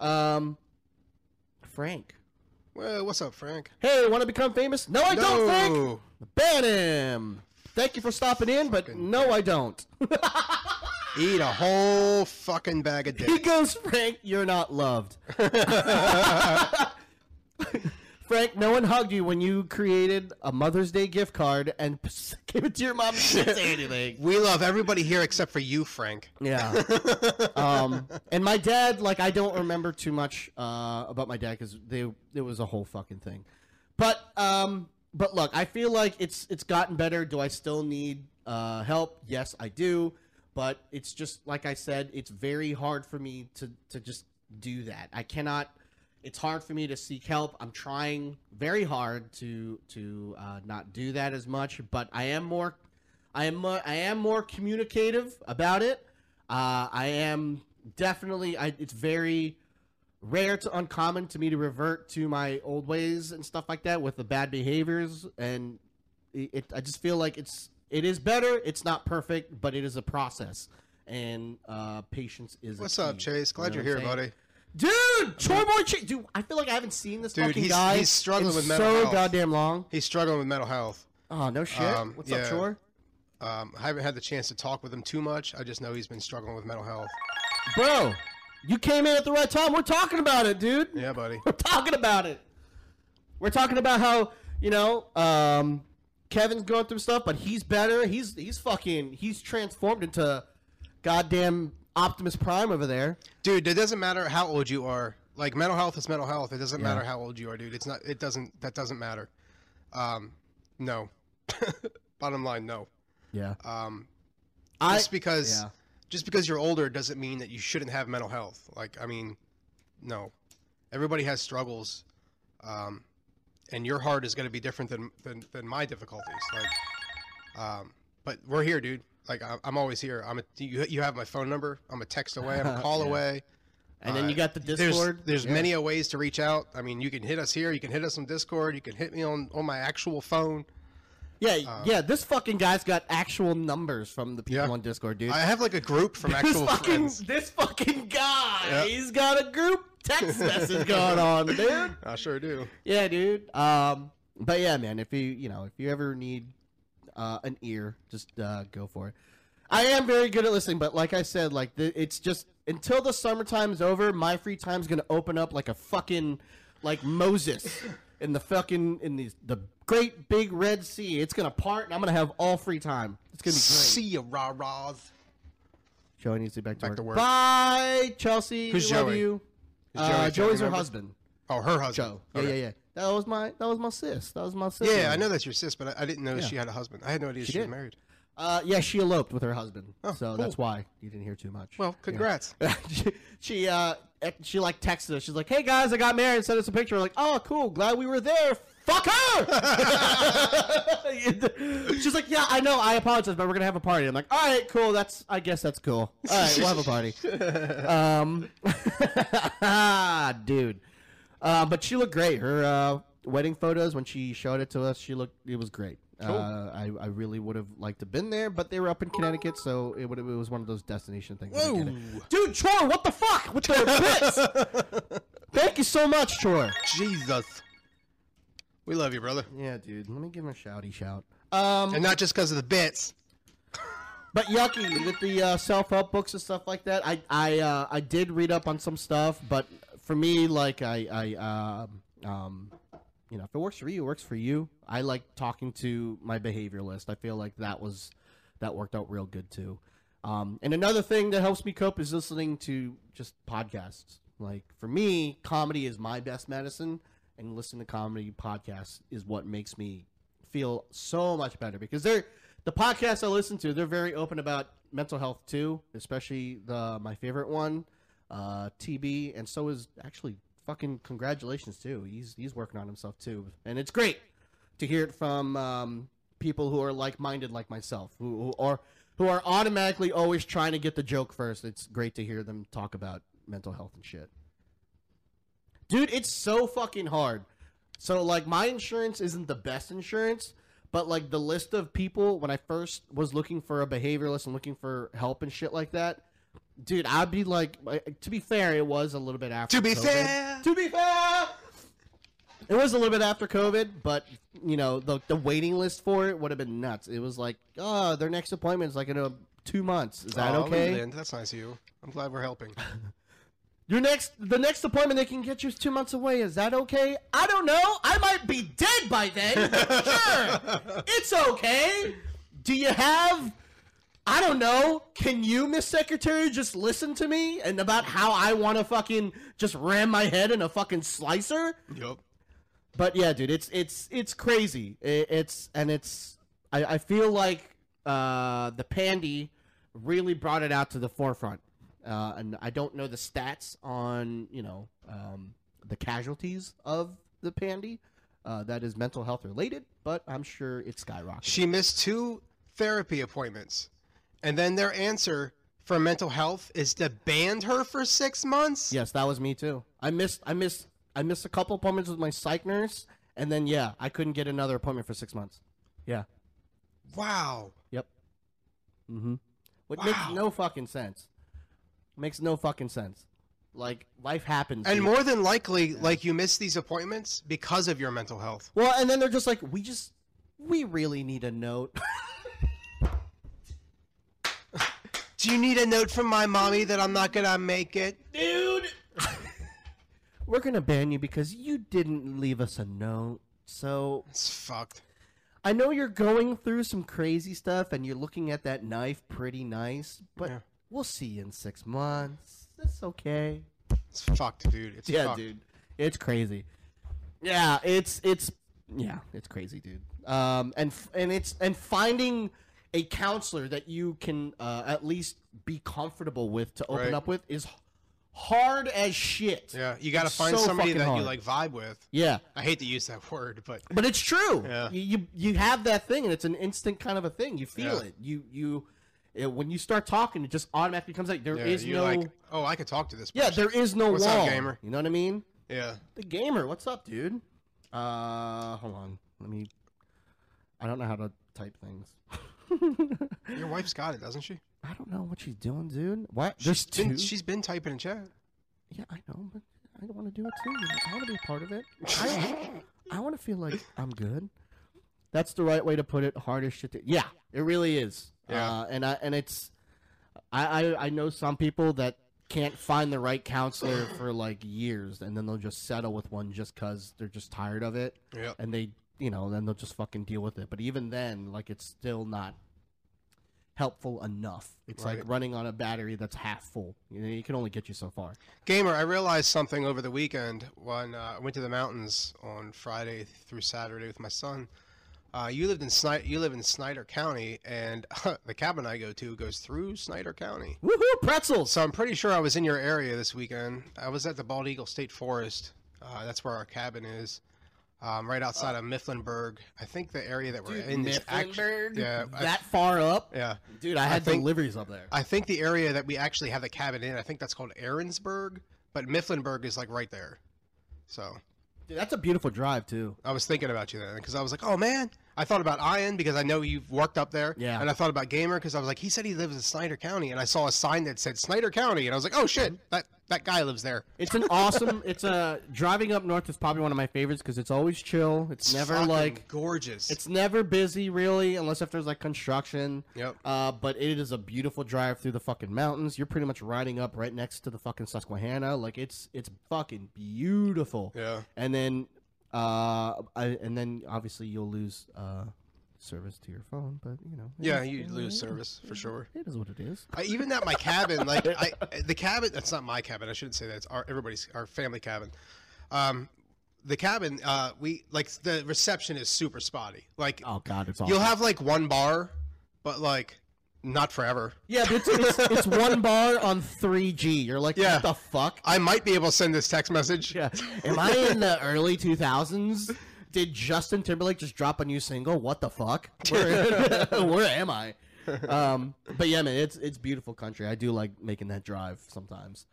Um, Frank. Well, what's up, Frank? Hey, want to become famous? No, I don't, Frank. No. Ban him. Thank you for stopping in, but Fucking- no, I don't. Eat a whole fucking bag of dick. he goes, Frank, you're not loved. Frank, no one hugged you when you created a Mother's Day gift card and gave it to your mom and she didn't say anything. we love everybody here except for you, Frank. Yeah. um, and my dad, like, I don't remember too much uh, about my dad because they it was a whole fucking thing. But um, but look, I feel like it's it's gotten better. Do I still need uh, help? Yes, I do. But it's just like I said, it's very hard for me to to just do that. I cannot. It's hard for me to seek help. I'm trying very hard to to uh, not do that as much, but I am more I am more, I am more communicative about it. Uh, I am definitely. I, it's very rare to uncommon to me to revert to my old ways and stuff like that with the bad behaviors, and it, it. I just feel like it's it is better. It's not perfect, but it is a process, and uh, patience is. a What's up. Chase? You Glad know you're here, buddy. Dude, Troy Boy Chase. Dude, I feel like I haven't seen this Dude, fucking he's- guy. he's struggling in with mental so health. goddamn long. He's struggling with mental health. Oh no shit. Um, What's yeah. up, Troy? Um, I haven't had the chance to talk with him too much. I just know he's been struggling with mental health. Bro, you came in at the right time. We're talking about it, dude. Yeah, buddy. We're talking about it. We're talking about how, you know, um, Kevin's going through stuff, but he's better. He's he's fucking he's transformed into goddamn Optimus Prime over there. Dude, it doesn't matter how old you are. Like mental health is mental health. It doesn't Yeah. matter how old you are, dude. It's not. It doesn't. That doesn't matter. Um, no. Bottom line, no. Yeah. Um, I just because yeah. just because you're older doesn't mean that you shouldn't have mental health. Like, I mean, no. Everybody has struggles, um, and your heart is going to be different than, than than my difficulties. Like, um, but we're here, dude. Like, I, I'm always here. I'm a. You, you have my phone number. I'm a text away. I'm a call Yeah. away. and then uh, you got the Discord. there's Yeah. many a ways to reach out. I mean, you can hit us here. You can hit us on Discord. You can hit me on on my actual phone. Yeah, yeah, this fucking guy's got actual numbers from the people um, Yeah. on Discord, dude. I have like a group from this actual fucking friends. this fucking guy, Yeah. he's got a group text message going on, dude. I sure do. Yeah, dude. Um, but yeah, man, if you you know if you ever need uh, an ear, just uh, go for it. I am very good at listening, but like I said, like the, it's just until the summertime is over, my free time's gonna open up like a fucking like Moses in the fucking in the the great big red sea. It's gonna part, and I'm gonna have all free time. It's gonna be great. See ya, rah rahs. Joey needs to get back to, Back work. to work. Bye, Chelsea. Who's we love Joey? you. Uh, Joey's her husband. Oh, her husband. Joe. Yeah, Okay. yeah, yeah. That was my that was my sis. That was my sis. Yeah, I know that's your sis, but I, I didn't know Yeah. she had a husband. I had no idea she, was did. married. Uh, yeah, she eloped with her husband, Oh, so cool. that's why you didn't hear too much. Well, congrats. she, she uh she like texted us. She's like, "Hey guys, I got married." Sent us a picture. We're like, "Oh, cool. Glad we were there." Fuck her. She's like, "Yeah, I know. I apologize, but we're gonna have a party." I'm like, "All right, cool. That's I guess that's cool. All right, we'll have a party." um, dude. Uh, but she looked great. Her uh, wedding photos when she showed it to us, she looked. It was great. Cool. Uh, I, I really would have liked to have been there, but they were up in Connecticut, so it would it was one of those destination things. I get it. Whoa. Dude, Troy, what the fuck with the bits? Thank you so much, Troy. Jesus. We love you, brother. Yeah, dude. Let me give him a shouty shout. Um, And not just because of the bits. but Yucky with the uh, self-help books and stuff like that. I I uh, I did read up on some stuff, but for me, like I I um um, you know, if it works for you, it works for you. I like talking to my behavioralist. I feel like that was that worked out real good too. Um, and another thing that helps me cope is listening to just podcasts. Like for me, comedy is my best medicine, and listening to comedy podcasts is what makes me feel so much better because they're the podcasts I listen to. They're very open about mental health too, especially the my favorite one, uh, TB, and so is actually fucking congratulations too. He's he's working on himself too, and it's great to hear it from um, people who are like minded like myself, who, who are who are automatically always trying to get the joke first. It's great to hear them talk about mental health and shit. Dude, it's so fucking hard. So like my insurance isn't the best insurance, but like the list of people when I first was looking for a behavioralist and looking for help and shit like that, dude, I'd be like to be fair, it was a little bit after To be COVID. fair. To be fair. It was a little bit after COVID, but you know the the waiting list for it would have been nuts. It was like, oh, their next appointment is like in a two months. Is that Oh, okay? That's nice of you. I'm glad we're helping. Your next, the next appointment they can get you is two months away. Is that okay? I don't know. I might be dead by then. sure, it's okay. Do you have? I don't know. Can you, Miss Secretary, just listen to me and about how I want to fucking just ram my head in a fucking slicer? yup. But yeah, dude, it's it's it's crazy. It's and it's I, I feel like uh, the pandy really brought it out to the forefront. Uh, and I don't know the stats on you know um, the casualties of the pandy uh, that is mental health related, but I'm sure it's skyrocketing. She missed two therapy appointments, and then their answer for mental health is to ban her for six months. Yes, that was me too. I missed I missed I missed a couple appointments with my psych nurse, and then yeah, I couldn't get another appointment for six months. Yeah. Wow. Yep. Mm-hmm. Which Wow. makes no fucking sense. Makes no fucking sense. Like life happens. And dude. more than likely, like you miss these appointments because of your mental health. Well, and then they're just like, we just, we really need a note. Do you need a note from my mommy that I'm not gonna make it? Dude! We're gonna ban you because you didn't leave us a note. So It's fucked. I know you're going through some crazy stuff and you're looking at that knife pretty nice, but Yeah. We'll see you in six months. That's okay. It's fucked, dude. It's yeah, fucked. dude, it's crazy. Yeah, it's it's yeah, it's crazy, dude. Um, and f- and it's and finding a counselor that you can uh, at least be comfortable with to open Right. up with is hard as shit. Yeah, you gotta find so somebody that you like vibe with. Yeah, I hate to use that word, but but it's true. Yeah. You, you you have that thing, and it's an instant kind of a thing. You feel Yeah. it. You you. It- when you start talking, it just automatically comes out. There yeah, is no, like, oh, I could talk to this. yeah, there is no What's up, gamer? You know what I mean? Yeah, The gamer, what's up, dude? Uh, hold on. Let me. I don't know how to type things. your wife's got it, doesn't she? I don't know what she's doing, dude. What? There's She's two. been, she's been typing in chat. Yeah, I know, but I don't want to do it too. I want to be a part of it. I, I want to feel like I'm good. That's the right way to put it. Hard as shit. To, yeah, it really is. Yeah. Uh, and I and it's, I, I I know some people that can't find the right counselor for like years, and then they'll just settle with one just because they're just tired of it, Yep. and they you know then they'll just fucking deal with it. But even then, like it's still not helpful enough. It's like running on a battery that's half full. You know, it can only get you so far. Gamer, I realized something over the weekend when uh, I went to the mountains on Friday through Saturday with my son. Uh, you lived in Snyder, you live in Snyder County, and the cabin I go to goes through Snyder County. Woohoo! Pretzels. So I'm pretty sure I was in your area this weekend. I was at the Bald Eagle State Forest. Uh, that's where our cabin is, um, right outside of Mifflinburg. I think the area that we're in is actually Mifflinburg? yeah, I- that far up? yeah. Dude, I had think- deliveries up there. I think the area that we actually have the cabin in, I think that's called Aaronsburg, but Mifflinburg is like right there. So Dude, that's a beautiful drive too. I was thinking about you then because I was like, oh man, I thought about Ian because I know you've worked up there. Yeah. And I thought about Gamer because I was like, he said he lives in Snyder County, and I saw a sign that said Snyder County, and I was like, oh shit, that that guy lives there. It's an awesome. It's a driving up north is probably one of my favorites because it's always chill. It's, It's never like gorgeous. it's never busy really, unless if there's like construction. Yep. Uh, but it is a beautiful drive through the fucking mountains. You're pretty much riding up right next to the fucking Susquehanna. Like it's it's fucking beautiful. yeah. And then, uh, I, and then obviously you'll lose uh, service to your phone, but you know. Yeah, is- you lose service for sure. It is what it is. I, even at my cabin, like I, the cabin. That's not my cabin. I shouldn't say that. It's our everybody's our family cabin. Um, the cabin. Uh, we like the reception is super spotty. Like Oh God, it's awful. you'll have like one bar, but like not forever. yeah, but it's, it's it's one bar on 3G. You're like, Yeah. what the fuck? I might be able to send this text message. Yeah. Am I in the early 2000s? Did Justin Timberlake just drop a new single? What the fuck? Where, where am I? Um, but yeah, man, it's it's beautiful country. I do like making that drive sometimes.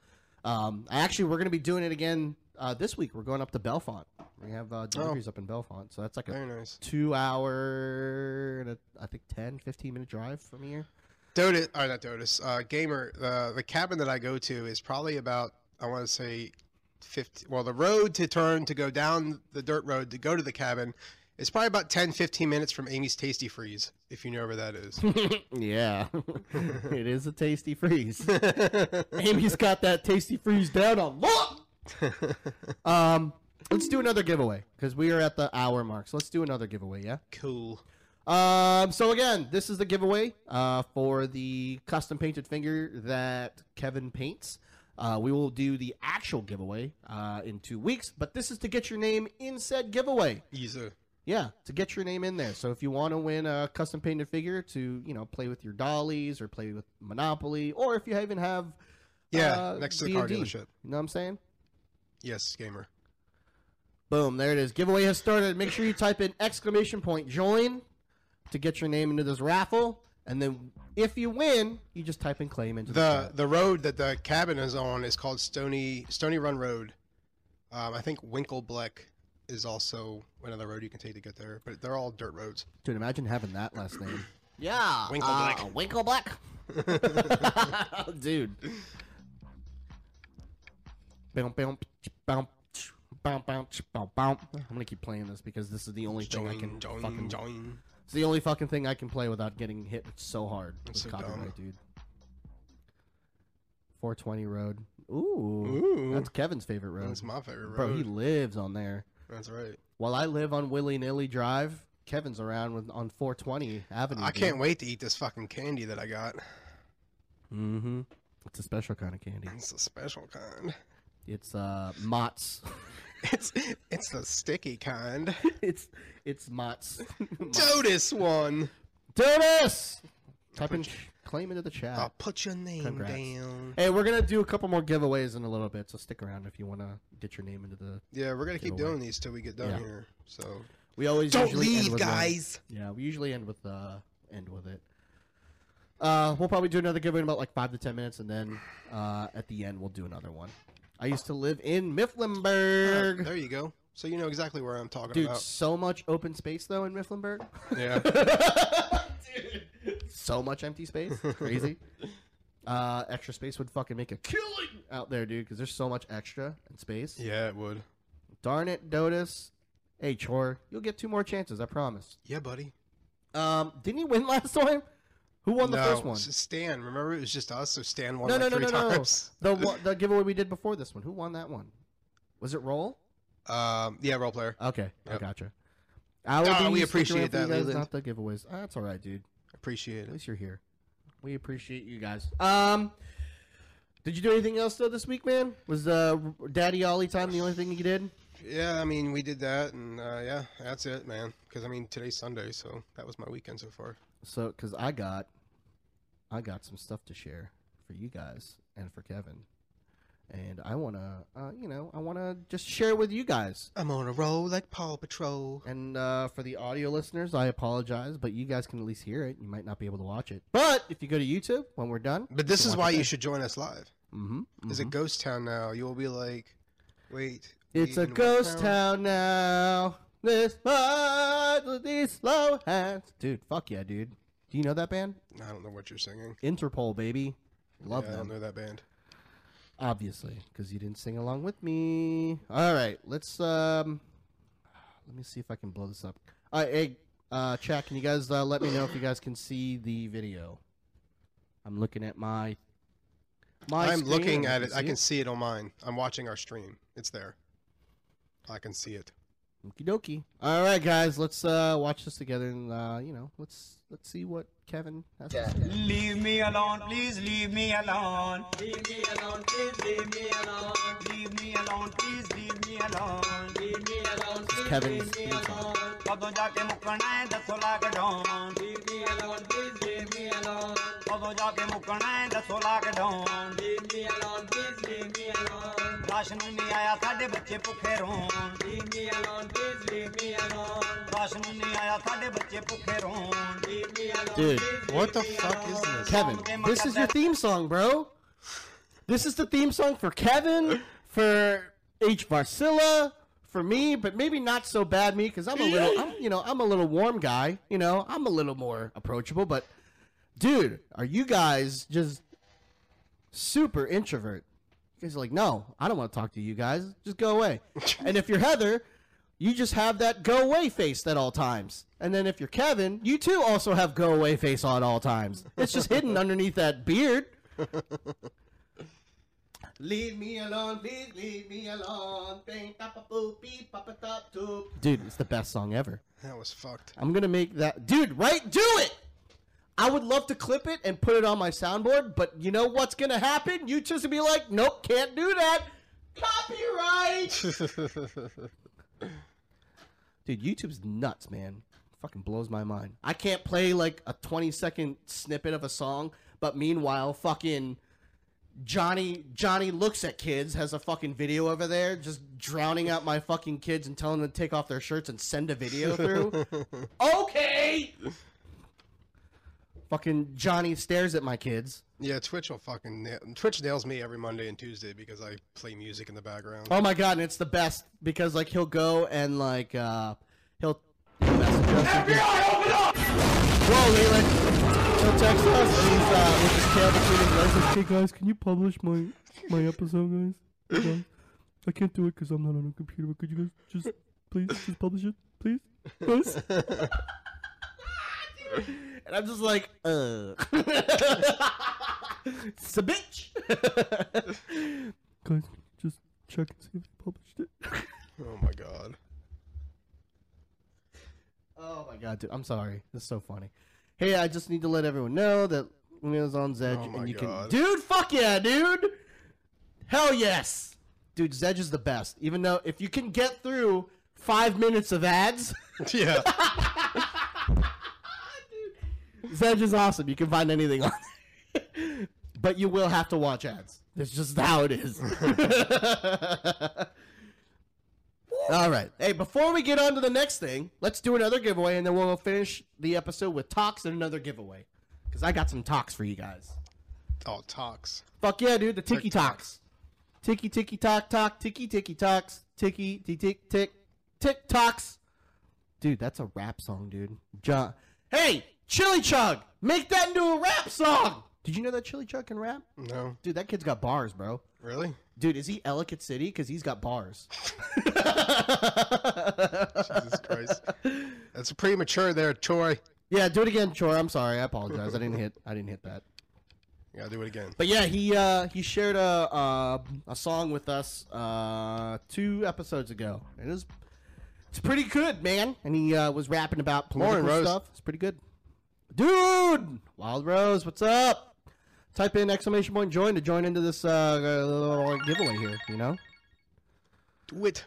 Um, I actually we're gonna be doing it again uh, this week. We're going up to Bellefonte. We have uh, deliveries up in Bellefonte, so that's like a Very nice. two hour and a, I think 10, 15 minute drive from here. Dotus, or not Dotus, uh, Gamer, uh, the cabin that I go to is probably about, I want to say 50, well, the road to turn to go down the dirt road to go to the cabin is probably about 10, 15 minutes from Amy's Tasty Freeze, if you know where that is. Yeah, it is a tasty freeze. Amy's got that tasty freeze down on lock. Um, let's do another giveaway because we are at the hour mark. So let's do another giveaway. Yeah. cool. Um. So again, this is the giveaway uh, for the custom painted finger that Kevin paints. Uh, we will do the actual giveaway uh, in two weeks, but this is to get your name in said giveaway. Easy. Yeah, to get your name in there. So if you want to win a custom painted figure to, you know, play with your dollies or play with Monopoly, or if you even have Yeah, uh, next to the car dealership. You know what I'm saying? Yes, Gamer. Boom, there it is. Giveaway has started. Make sure you type in exclamation point join to get your name into this raffle. And then if you win, you just type in claim into the, The the road that the cabin is on is called Stony Stony Run Road. Um, I think Winkle Bleck is also another road you can take to get there, but they're all dirt roads. Dude, imagine having that last name. Yeah. Winkleback. Uh, Winkleback. Dude. Boom, boom, boom, boom, boom, boom, boom. I'm gonna keep playing this because this is the only thing I can Join, join, fucking. join. It's the only fucking thing I can play without getting hit so hard with so copyright, dumb. dude. 420 Road. Ooh, Ooh. that's Kevin's favorite road. That's my favorite road. Bro, he lives on there. That's right. While I live on Willy Nilly Drive, Kevin's around with on 420 Avenue. I can't wait to eat this fucking candy that I got. Mm-hmm. It's a special kind of candy. It's a special kind. It's uh Mott's. It's it's the sticky kind. it's it's Mott's. Dotus one. Dotus. Type in claim into the chat. I'll put your name Congrats. down. Hey, we're gonna do a couple more giveaways in a little bit, so stick around if you wanna get your name into the. Yeah, we're gonna keep doing these till we get done Yeah. here. So We always don't leave, with one. guys. Yeah, we usually end with uh end with it. Uh, we'll probably do another giveaway in about like five to ten minutes, and then uh, at the end we'll do another one. I used to live in Uh, Mifflinburg. there you go. So you know exactly where I'm talking Dude, about. Dude, so much open space though in Mifflinburg. Yeah. Dude, so much empty space. It's crazy. uh, extra space would fucking make a killing out there, dude, because there's so much extra and space. yeah, it would. Darn it, Dotus. Hey, Chor, you'll get two more chances, I promise. Yeah, buddy. Um, didn't you win last time? Who won the no, first one? Stan. Remember, it was just us. So Stan won No, like no, no, three no, no. The the giveaway we did before this one. Who won that one? Was it Roll? Um, yeah, role player. Okay, I Yep. gotcha. I will Ah, be we appreciate that, guys. Not the giveaways. Ah, that's all right, dude. Appreciate it. At least you're here. We appreciate you guys. Um, did you do anything else though this week, man? Was uh, Daddy Ollie time the only thing you did? Yeah, I mean, we did that, and uh, yeah, that's it, man. Because I mean, today's Sunday, so that was my weekend so far. So, because I got, I got some stuff to share for you guys and for Kevin, and I wanna, uh, you know, I wanna just share with you guys. I'm on a roll like Paw Patrol. And uh, for the audio listeners, I apologize, but you guys can at least hear it. You might not be able to watch it, but if you go to YouTube when we're done, But this is why you should join us live. Mm-hmm. Is it Ghost Town now? You will be like, wait. It's a in what ghost town now. This much with these slow hands. Dude, fuck yeah, dude. Do you know that band? I don't know what you're singing. Interpol, baby. Love yeah, I don't know that band. Obviously, because you didn't sing along with me. All right, let's um, let me see if I can blow this up. All right, hey, uh, chat, can you guys uh, let me know if you guys can see the video? I'm looking at my. My I'm screen, looking at it. I can see it on mine. I'm watching our stream. It's there. I can see it. Okie dokie. All right, guys, let's uh, watch this together, and uh, you know, let's let's see what Kevin has to say. Leave me alone, please leave me alone. Leave me alone, please leave me alone. Leave me alone, please leave me alone. Leave me alone, please Kevin's leave me theme song. alone. ਕਦੋਂ ਜਾ ਕੇ ਮੁੱਕਣਾ ਹੈ ਦੱਸੋ lockdown Leave me alone, please leave me alone. ਕਦੋਂ ਜਾ ਕੇ ਮੁੱਕਣਾ ਹੈ ਦੱਸੋ lockdown Leave me alone, please leave me alone. Ration ਨਹੀਂ ਆਇਆ ਸਾਡੇ ਬੱਚੇ ਭੁੱਖੇ ਰੋਣ Leave me alone, please leave me alone. Ration ਨਹੀਂ ਆਇਆ ਸਾਡੇ ਬੱਚੇ ਭੁੱਖੇ ਰੋਣ Leave me alone, Dude. please What the leave me fuck is alone. this? Kevin, this is your theme song, bro. This is the theme song for Kevin, for H. Varsilla, for me, but maybe not so bad me because I'm a little, I'm, you know, I'm a little warm guy. You know, I'm a little more approachable. But, dude, are you guys just super introvert? Guys like, no, I don't want to talk to you guys. Just go away. and if you're Heather, you just have that go away face at all times. And then if you're Kevin, you too also have go away face on all times. It's just hidden underneath that beard. Leave me alone, please leave me alone. Dude, it's the best song ever. That was fucked. I'm gonna make that dude, right? Do it! I would love to clip it and put it on my soundboard, but you know what's gonna happen? You just be like, nope, can't do that. Copyright! Dude, YouTube's nuts, man. Fucking blows my mind. I can't play like a 20 second snippet of a song, but meanwhile, fucking Johnny Johnny looks at kids has a fucking video over there, just drowning out my fucking kids and telling them to take off their shirts and send a video through. okay. Fucking Johnny stares at my kids. Yeah, Twitch will fucking nail- Twitch nails me every Monday and Tuesday because I play music in the background. Oh my god, and it's the best because like he'll go and like uh he'll he'll message us. and be- Whoa, Leland! He'll text us and he's uh with his tail between his legs. Like, hey guys, can you publish my my episode, guys? Hey. I can't do it because I'm not on a computer. But could you guys just please just publish it, please, guys? and I'm just like, uh, it's a bitch. guys, just check and see if you published it. Oh my god. Oh my god, dude! I'm sorry. This is so funny. Hey, I just need to let everyone know that Leo's on Zedge, Oh and you God. can, dude. Fuck yeah, dude! Hell yes, dude. Zedge is the best. Even though if you can get through five minutes of ads, Yeah. Zedge is awesome. You can find anything on there. but you will have to watch ads. That's just how it is. All right. Hey, before we get on to the next thing, let's do another giveaway and then we'll finish the episode with talks and another giveaway. Because I got some talks for you guys. Oh, talks. Fuck yeah, dude. The tiki talks. Tiki tiki talk talk. Tiki tiki talks. Tiki tick tick tick. Tick talks. Dude, that's a rap song, dude. John. Hey, Chili Chug, make that into a rap song. Did you know that Chili Chug can rap? No. Dude, that kid's got bars, bro. Really? Dude, is he Ellicott City? Because he's got bars. Jesus Christ. That's premature there, Troy. yeah, do it again, Chor. I'm sorry. I apologize. I didn't hit. I didn't hit that. Yeah, do it again. But yeah, he uh, he shared a uh, a song with us uh, two episodes ago. It is it's pretty good, man. And he uh, was rapping about political Morning, Rose. stuff. It's pretty good, dude. Wild Rose, what's up? Type in exclamation point join to join into this uh, uh, giveaway here. You know, Do it.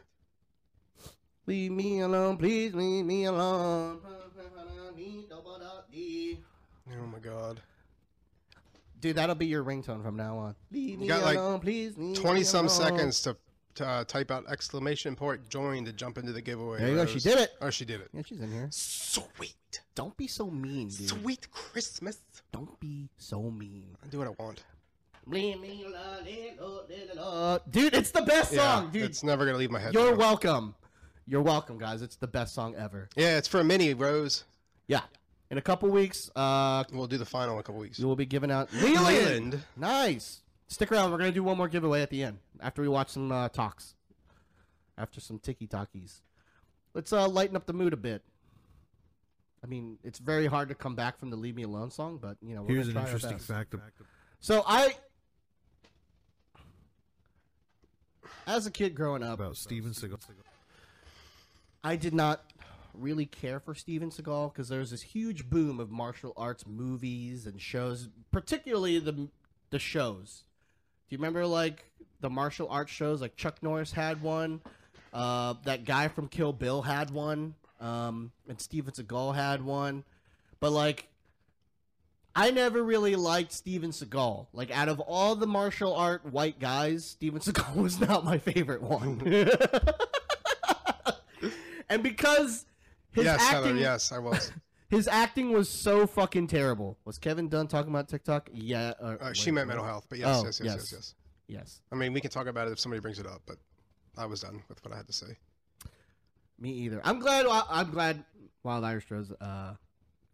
leave me alone, please leave me alone. Oh my god. Dude, that'll be your ringtone from now on. Leave me got, like, alone, please. leave me 20 some seconds to uh, type out exclamation point join to jump into the giveaway. There you go, she did it. Oh, she did it. Yeah, she's in here. Sweet. Don't be so mean, dude. Sweet Christmas. Don't be so mean. I do what I want. Dude, it's the best song, yeah, dude. it's never gonna leave my head. You're welcome. You're welcome, guys. It's the best song ever. Yeah, it's for a mini Rose. Yeah. In a couple weeks, uh, We'll do the final in a couple weeks. we will be giving out Leland. Leland. Nice. Stick around. We're gonna do one more giveaway at the end after we watch some uh, talks. After some tiki talkies. Let's uh, lighten up the mood a bit. I mean, it's very hard to come back from the "Leave Me Alone" song, but you know, we're Here's an gonna try our interesting fact. Of, So I, as a kid growing up, about Steven Seagal. I did not really care for Steven Seagal because there was this huge boom of martial arts movies and shows, particularly the the shows. You remember like the martial arts shows? Like Chuck Norris had one. Uh, that guy from Kill Bill had one. Um, and Steven Seagal had one. But like, I never really liked Steven Seagal. Like, out of all the martial art white guys, Steven Seagal was not my favorite one. and because his yes, acting, Heather, yes, I was. His acting was so fucking terrible. Was Kevin Dunn talking about TikTok? Yeah. or- Uh, she wait, meant what? mental health, but yes, Oh, yes, yes, yes. yes, yes. Yes. I mean, we can talk about it if somebody brings it up, but I was done with what I had to say. Me either. I'm glad. I'm glad Wild Irish Rose uh,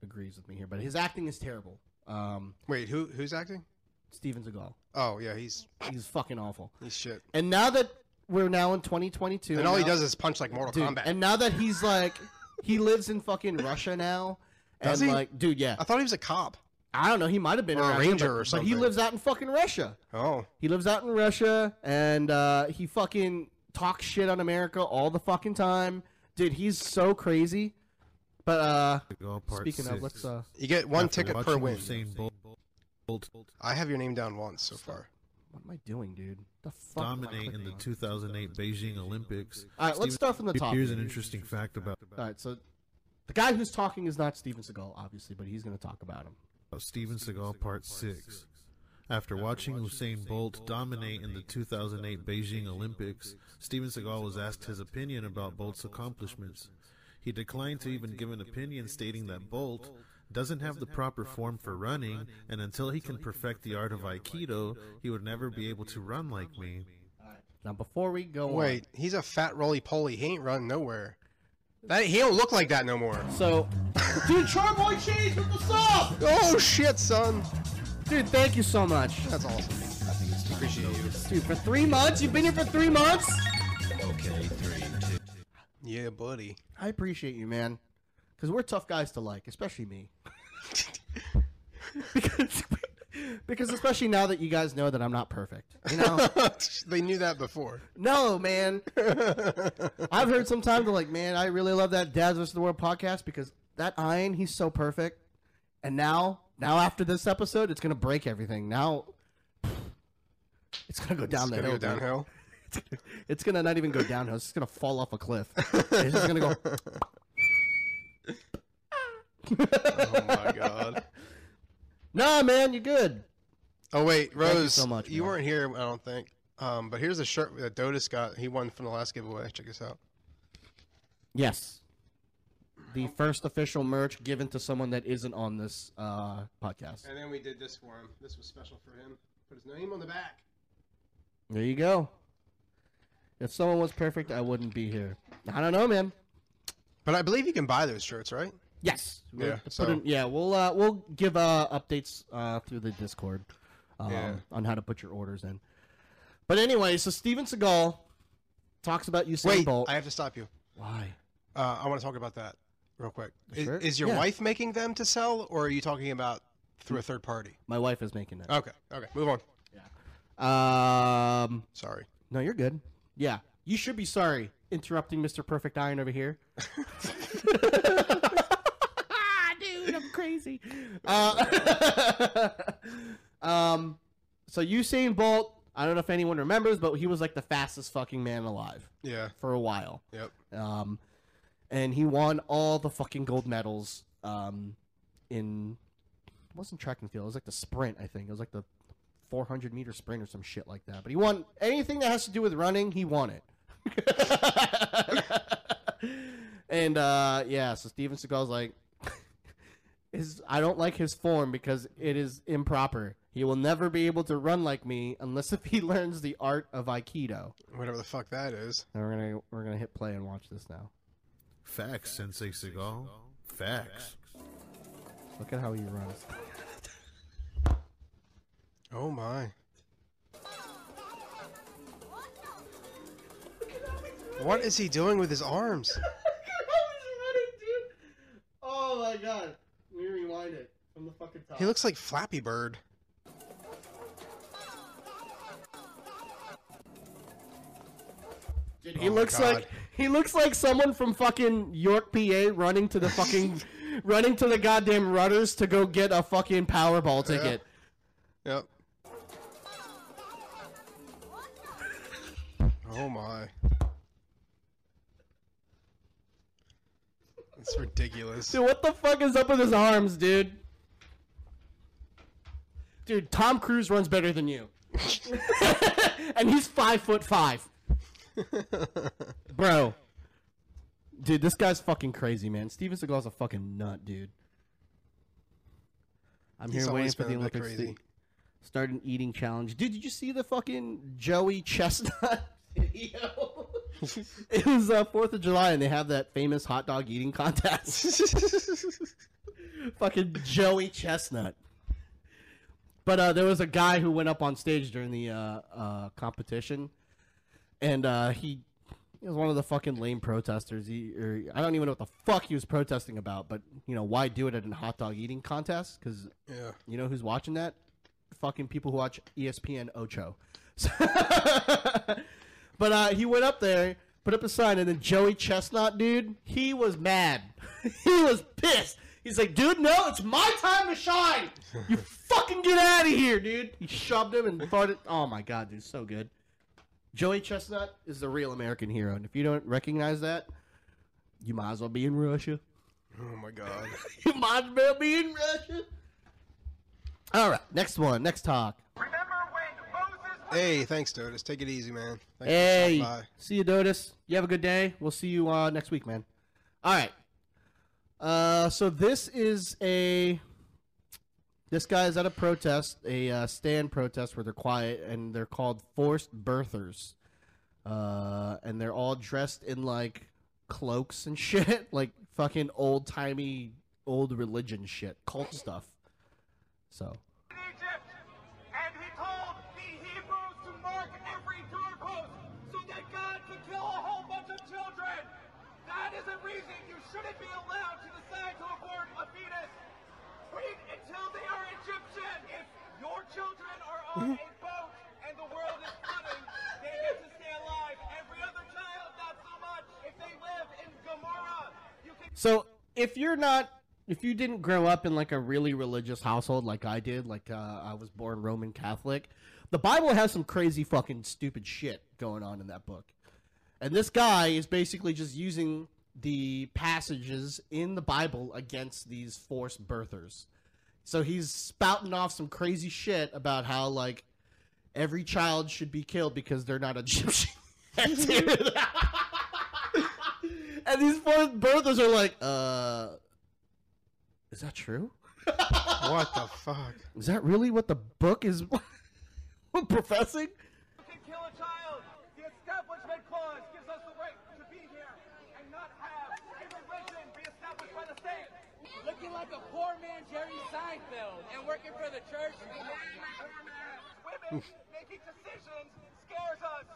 agrees with me here, but his acting is terrible. Um, Wait, who who's acting? Steven Seagal. Oh yeah, he's He's fucking awful. he's shit. And now that we're now in 2022, And all he does is punch like Mortal dude, Kombat. and now that he's like, he lives in fucking Russia now, and he? like, dude, yeah, I thought he was a cop. I don't know, he might have been Or a around here, ranger but, or but he something. lives out in fucking Russia. Oh, He lives out in Russia, and uh, he fucking talks shit on America all the fucking time, dude. He's so crazy. But uh, Seagal Part speaking of, Six. let's uh, you get one After ticket per watching win. Usain Bolt, Bolt I have your name down once so far. what am I doing, dude? The fuck? am I dominate in the clicking? 2008 Beijing Olympics. All right, let's start from the top. Here's an interesting fact about All right, so the guy who's talking is not Steven Seagal, obviously, but he's going to talk about him. Oh, Steven Seagal Part 6. After watching Usain Bolt dominate in the 2008 Beijing Olympics, Steven Seagal was asked his opinion about Bolt's accomplishments. He declined to even give an opinion stating that Bolt doesn't have the proper form for running, and until he can perfect the art of Aikido, he would never be able to run like me. Now, before we go Wait, he's a fat roly poly. He ain't running nowhere. That he don't look like that no more. so, dude, Charboy Cheese with the sub! Oh shit, son. Dude, thank you so much. That's awesome. I appreciate you. Dude, for three months? You've been here for three months? Yeah, buddy. I appreciate you, man. Because we're tough guys to like, especially me. because, because especially now that you guys know that I'm not perfect. You know? they knew that before. no, man. I've heard sometimes they're like, man, I really love that Dads the World podcast because that Iron, he's so perfect. And now, now after this episode, it's gonna break everything. Now, it's gonna go down It's the hill. go downhill. It's gonna not even go downhill. It's just gonna fall off a cliff. It's just gonna go. Oh my god. Nah, man, you're good. Oh wait, you Rose, so much, you man. weren't here, I don't think. Um, but here's a shirt that Dotus got. He won from the last giveaway. Check this out. Yes. The first official merch given to someone that isn't on this uh, podcast. And then we did this for him. This was special for him. Put his name on the back. There you go. If someone was perfect, I wouldn't be here. I don't know, man. But I believe you can buy those shirts, right? Yes. We'll Yeah, put so- in- yeah. We'll uh, we'll give uh, updates uh, through the Discord um, Yeah. on how to put your orders in. But anyway, so Steven Seagal talks about Usain Wait, Bolt. I have to stop you. Why? Uh, I want to talk about that real quick. Is, Sure. is your Yeah. wife making them to sell, or are you talking about through a third party? My wife is making it. Okay, okay, move on. Yeah. Um, Sorry. no, you're good. Yeah, you should be sorry interrupting Mr. Perfect Iron over here. Crazy. Uh, um, so Usain Bolt. I don't know if anyone remembers, but he was like the fastest fucking man alive Yeah. for a while. Yep. Um, and he won all the fucking gold medals. Um, in it wasn't track and field. It was like the sprint. I think it was like the 400 meter sprint or some shit like that. But he won anything that has to do with running. He won it. and uh, yeah, so Steven Seagal's like, his I don't like his form because it is improper. He will never be able to run like me unless if he learns the art of Aikido. Whatever the fuck that is. And we're gonna we're gonna hit play and watch this now. Facts, Sensei Seagal. Facts. Look at how he runs. Oh my. What is he doing with his arms? Oh my god. Let me rewind it from the fucking top. He looks like Flappy Bird. Dude, he Oh looks like he looks like someone from fucking York, PA, running to the fucking running to the goddamn Rutter's to go get a fucking Powerball ticket. Yep. Oh my. It's ridiculous. Dude, what the fuck is up with his arms, dude? Dude, Tom Cruise runs better than you, and he's five foot five, bro. Dude, this guy's fucking crazy, man. Steven Seagal's a fucking nut, dude. I'm He's here waiting always for the been a bit Olympics crazy. to start an eating challenge. Dude, did you see the fucking Joey Chestnut video? it was uh, Fourth of July, and they have that famous hot dog eating contest. fucking Joey Chestnut. But uh, there was a guy who went up on stage during the uh, uh, competition, and uh, he, he was one of the fucking lame protesters. He, or, I don't even know what the fuck he was protesting about, but you know why do it at a hot dog eating contest? Because Yeah. you know who's watching that? Fucking people who watch ESPN Ocho. but uh, he went up there, put up a sign, and then Joey Chestnut, dude, he was mad. he was pissed. He's like, dude, no, it's my time to shine. You fucking get out of here, dude. He shoved him and farted. Oh my god, dude, so good. Joey Chestnut is the real American hero, and if you don't recognize that, you might as well be in Russia. Oh my god. You might as well be in Russia. All right, next one, next talk. Hey, thanks, Dotus. Take it easy, man. Thanks Hey, see you, Dotus. You have a good day. We'll see you uh, next week, man. All right. Uh, so this is a. This guy is at a protest, a uh, stand protest where they're quiet, and they're called forced birthers. Uh, and they're all dressed in like cloaks and shit, like fucking old timey, old religion shit, cult stuff. So Wait until they are Egyptian. If your children are on a boat and the world is flooding, they get to stay alive. Every other child, not so much. If they live in Gomorrah, you can. So if you're not, if you didn't grow up in like a really religious household like I did, like uh, I was born Roman Catholic, the Bible has some crazy fucking stupid shit going on in that book. And this guy is basically just using the passages in the Bible against these forced birthers. So he's spouting off some crazy shit about how like every child should be killed because they're not Egyptian. And these forced birthers are like, uh, is that true? What the fuck? Is that really what the book is professing? You can kill a child. The Establishment Clause gives us the right to be here and not have a religion be established by the state. Looking like a poor man Jerry Seinfeld and working for the church. Women making decisions scares us.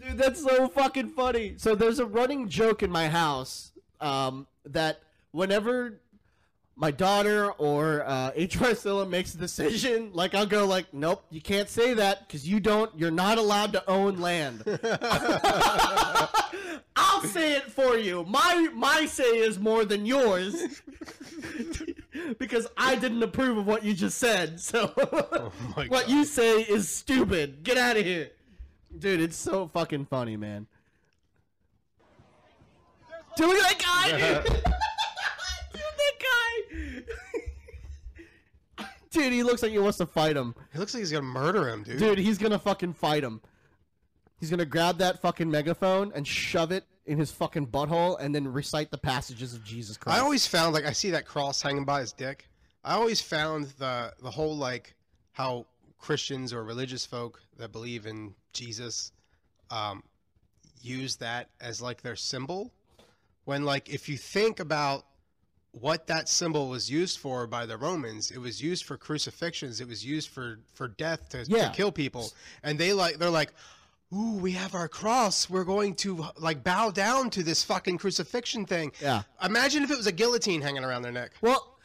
Dude, that's so fucking funny. So there's a running joke in my house um, that whenever my daughter or uh, H. Marcilla makes a decision, like I'll go like, "Nope, you can't say that because you don't. You're not allowed to own land." I'll say it for you. My my say is more than yours because I didn't approve of what you just said. So my what God. you say is stupid. Get out of here. Dude, it's so fucking funny, man. At that guy! Dude, he looks like he wants to fight him. He looks like he's gonna murder him, dude. Dude, he's gonna fucking fight him. He's gonna grab that fucking megaphone and shove it in his fucking butthole and then recite the passages of Jesus Christ. I always found like I see that cross hanging by his dick. I always found the the whole like how Christians or religious folk that believe in Jesus um, use that as like their symbol. When like if you think about what that symbol was used for by the Romans, it was used for crucifixions. It was used for for death to, Yeah. to kill people, and they like they're like. Ooh, we have our cross. We're going to like bow down to this fucking crucifixion thing. Yeah. Imagine if it was a guillotine hanging around their neck. Well,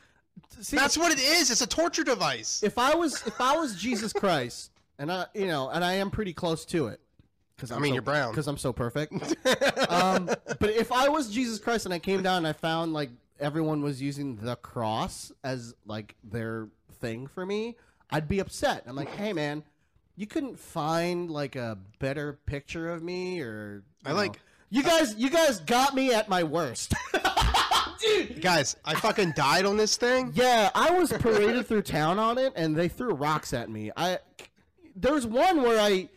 See, That's what it is. It's a torture device. if I was if I was Jesus Christ, and I you know, and I am pretty close to it. Because I mean, you're brown. Because I'm so perfect. um, but if I was Jesus Christ and I came down and I found like everyone was using the cross as like their thing for me, I'd be upset. I'm like, hey man, you couldn't find like a better picture of me or I you like- know. you uh, guys. You guys got me at my worst. Dude, Guys, I fucking died on this thing. yeah, I was paraded through town on it, and they threw rocks at me. I there was one where I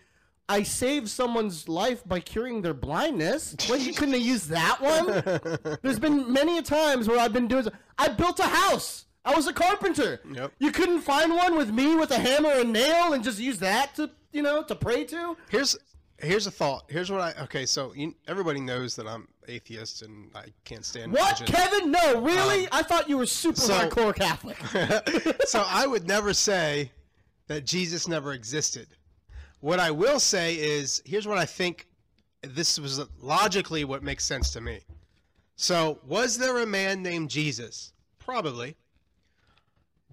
I saved someone's life by curing their blindness. Well, you couldn't have used that one. There's been many a times where I've been doing. I built a house. I was a carpenter. Yep. You couldn't find one with me with a hammer and nail and just use that to you know to pray to. Here's here's a thought. Here's what I okay. So you, everybody knows that I'm atheist and I can't stand What, religion. Kevin? No, really? Um, I thought you were super so- hardcore Catholic. so I would never say that Jesus never existed. What I will say is here's what I think this was logically what makes sense to me. So, was there a man named Jesus? Probably.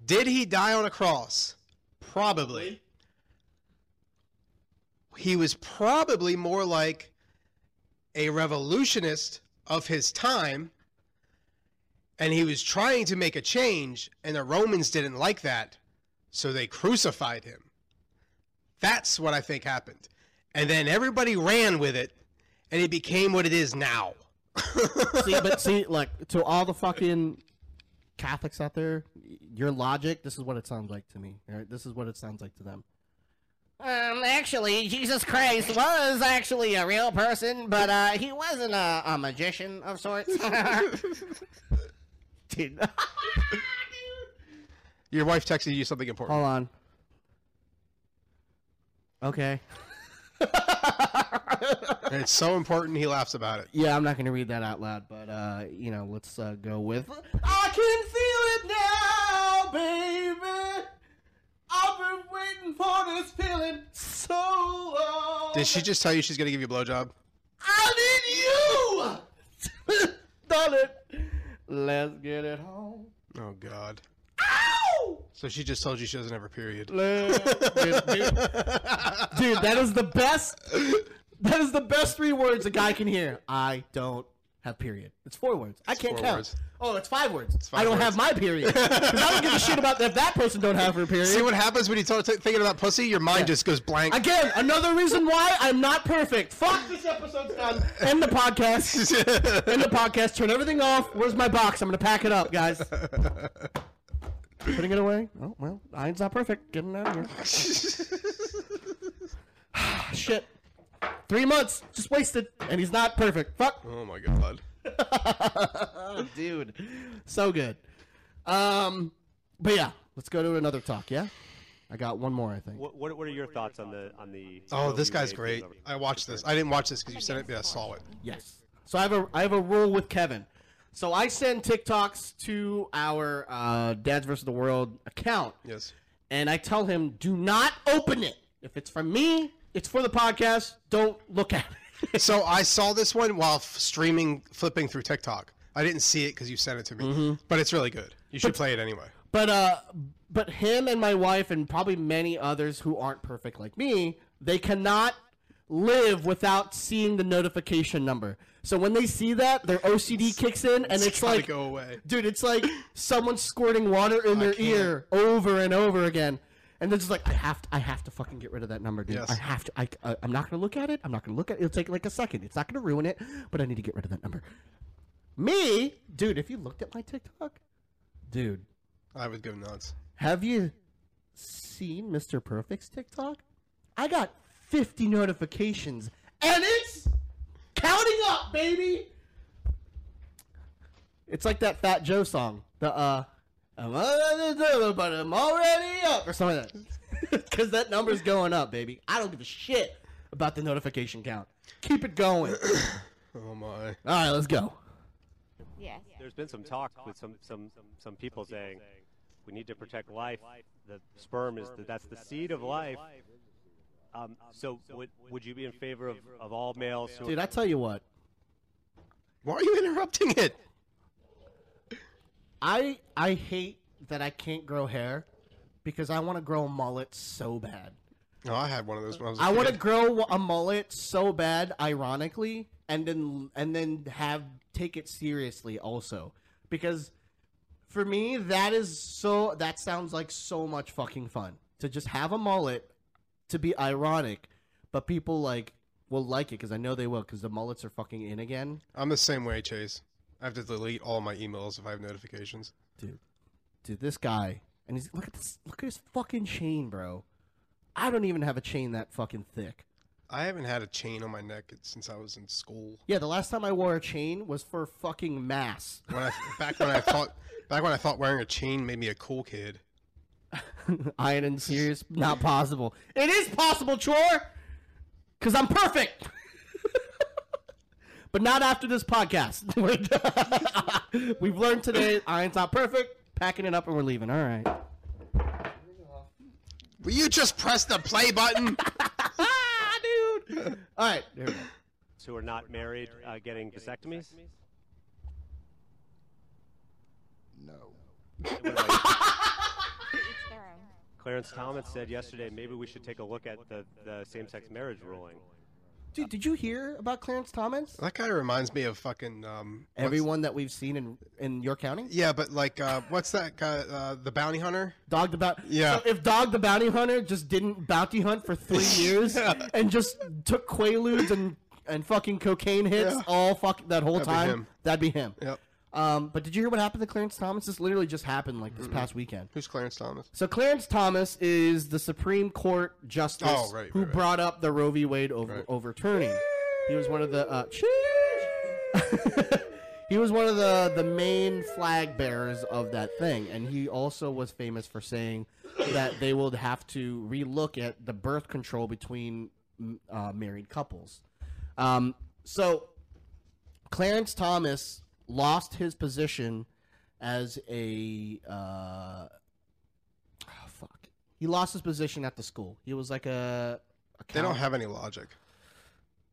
Did he die on a cross? Probably. He was probably more like a revolutionist of his time and he was trying to make a change, and the Romans didn't like that, so they crucified him. That's what I think happened. And then everybody ran with it, and it became what it is now. see, but see, like to all the fucking Catholics out there, your logic. This is what it sounds like to me. All right, this is what it sounds like to them. Um, actually, Jesus Christ was actually a real person, but uh, he wasn't a, a magician of sorts. Dude, Your wife texted you something important. hold on. Okay. And it's so important he laughs about it. Yeah, I'm not gonna read that out loud, but uh, you know, let's uh, go with. I can feel it now, baby. I've been waiting for this feeling so long. Did she just tell you she's going to give you a blowjob? I need you, darling. Let's get it home. Oh, God. Ow! So she just told you she doesn't have her period. Dude, dude, that is the best. That is the best three words a guy can hear. I don't have period. It's four words. I can't count. words. Oh, it's five words. five I don't words. have my period. I don't give a shit about that if that person don't have her period. See what happens when you start t- thinking about pussy? Your mind just goes blank. Again, another reason why I'm not perfect. Fuck this episode's done. End the podcast. End the podcast. Turn everything off. Where's my box? I'm gonna pack it up, guys. Putting it away. Oh well, Iron's not perfect. Getting out of here. Shit. Three months just wasted, and he's not perfect. Fuck. oh, my God. Dude, so good. Um, but yeah, let's go to another talk. Yeah, I got one more. I think. What, what, what are your thoughts on the on the? Oh, this guy's great. I watched this. I didn't watch this because you sent it, but I saw it. Yes. So I have a I have a rule with Kevin. So I send TikToks to our uh, Dads versus the World account, Yes. and I tell him, do not open it. If it's from me, it's for the podcast. Don't look at it. so I saw this one while f- streaming, flipping through TikTok. I didn't see it because you sent it to me, Mm-hmm. but it's really good. You should play it anyway. But uh, but him and my wife and probably many others who aren't perfect like me, they cannot live without seeing the notification number. So when they see that, their OCD kicks in, and it's gotta like, go away. dude, it's like someone squirting water in their can't. ear over and over again. And then it's like, I have to, I have to fucking get rid of that number, dude. Yes. I have to. I, I, I'm not gonna look at it. I'm not gonna look at it. It'll take like a second. It's not gonna ruin it, but I need to get rid of that number. Me, dude, if you looked at my TikTok, dude, I would go nuts. have you seen Mr. Perfect's TikTok? I got 50 notifications and it's counting up, baby. It's like that Fat Joe song. The uh I'm already but I'm already up or something like that. Cuz that number's going up, baby. I don't give a shit about the notification count. Keep it going. Oh my. All right, let's go. Yes. There's been some talk with some some some people saying we need to protect life. The sperm is the, that's the seed of life. Um, so would would you be in favor of, of all males? Who Dude, I tell you what. Why are you interrupting it? I I hate that I can't grow hair because I want to grow a mullet so bad. No, I had one of those when I was. a I want to grow a mullet so bad, ironically, and then and then have take it seriously also, because for me that is so that sounds like so much fucking fun to just have a mullet to be ironic, but people like will like it because I know they will because the mullets are fucking in again. I'm the same way, Chase. I have to delete all my emails if I have notifications. dude. Dude, this guy, and he's look at this. Look at his fucking chain, bro. I don't even have a chain that fucking thick. I haven't had a chain on my neck since I was in school. Yeah, the last time I wore a chain was for fucking mass. When I back when I thought back when I thought wearing a chain made me a cool kid. Iron and serious, not possible. It is possible, Chore, because I'm perfect. but not after this podcast. We've learned today Iron's not perfect. Packing it up and we're leaving. All right. Will you just press the play button? Dude. All right. There we go. who are not married uh, getting vasectomies? Each their own. Clarence Thomas said yesterday maybe we should take a look at the, the same-sex marriage ruling. Dude, did you hear about Clarence Thomas? That kind of reminds me of fucking um. Everyone that we've seen in in your county? Yeah, but like, uh, what's that guy? Uh, the bounty hunter. Dog the bounty. Yeah. So if Dog the bounty hunter just didn't bounty hunt for three years and just took quaaludes and and fucking cocaine hits Yeah. all fuck that whole That'd time, him. that'd be him. Yep. Um, but did you hear what happened to Clarence Thomas? This literally just happened like this past weekend. Who's Clarence Thomas? So Clarence Thomas is the Supreme Court justice Oh, right, who right, right. brought up the Roe v. Wade over, Right. overturning. He was one of the uh, he was one of the the main flag bearers of that thing, and he also was famous for saying that they will have to relook at the birth control between mm, uh, married couples. Um, so Clarence Thomas lost his position as a uh, oh, fuck. He lost his position at the school. He was like a. a They don't have any logic.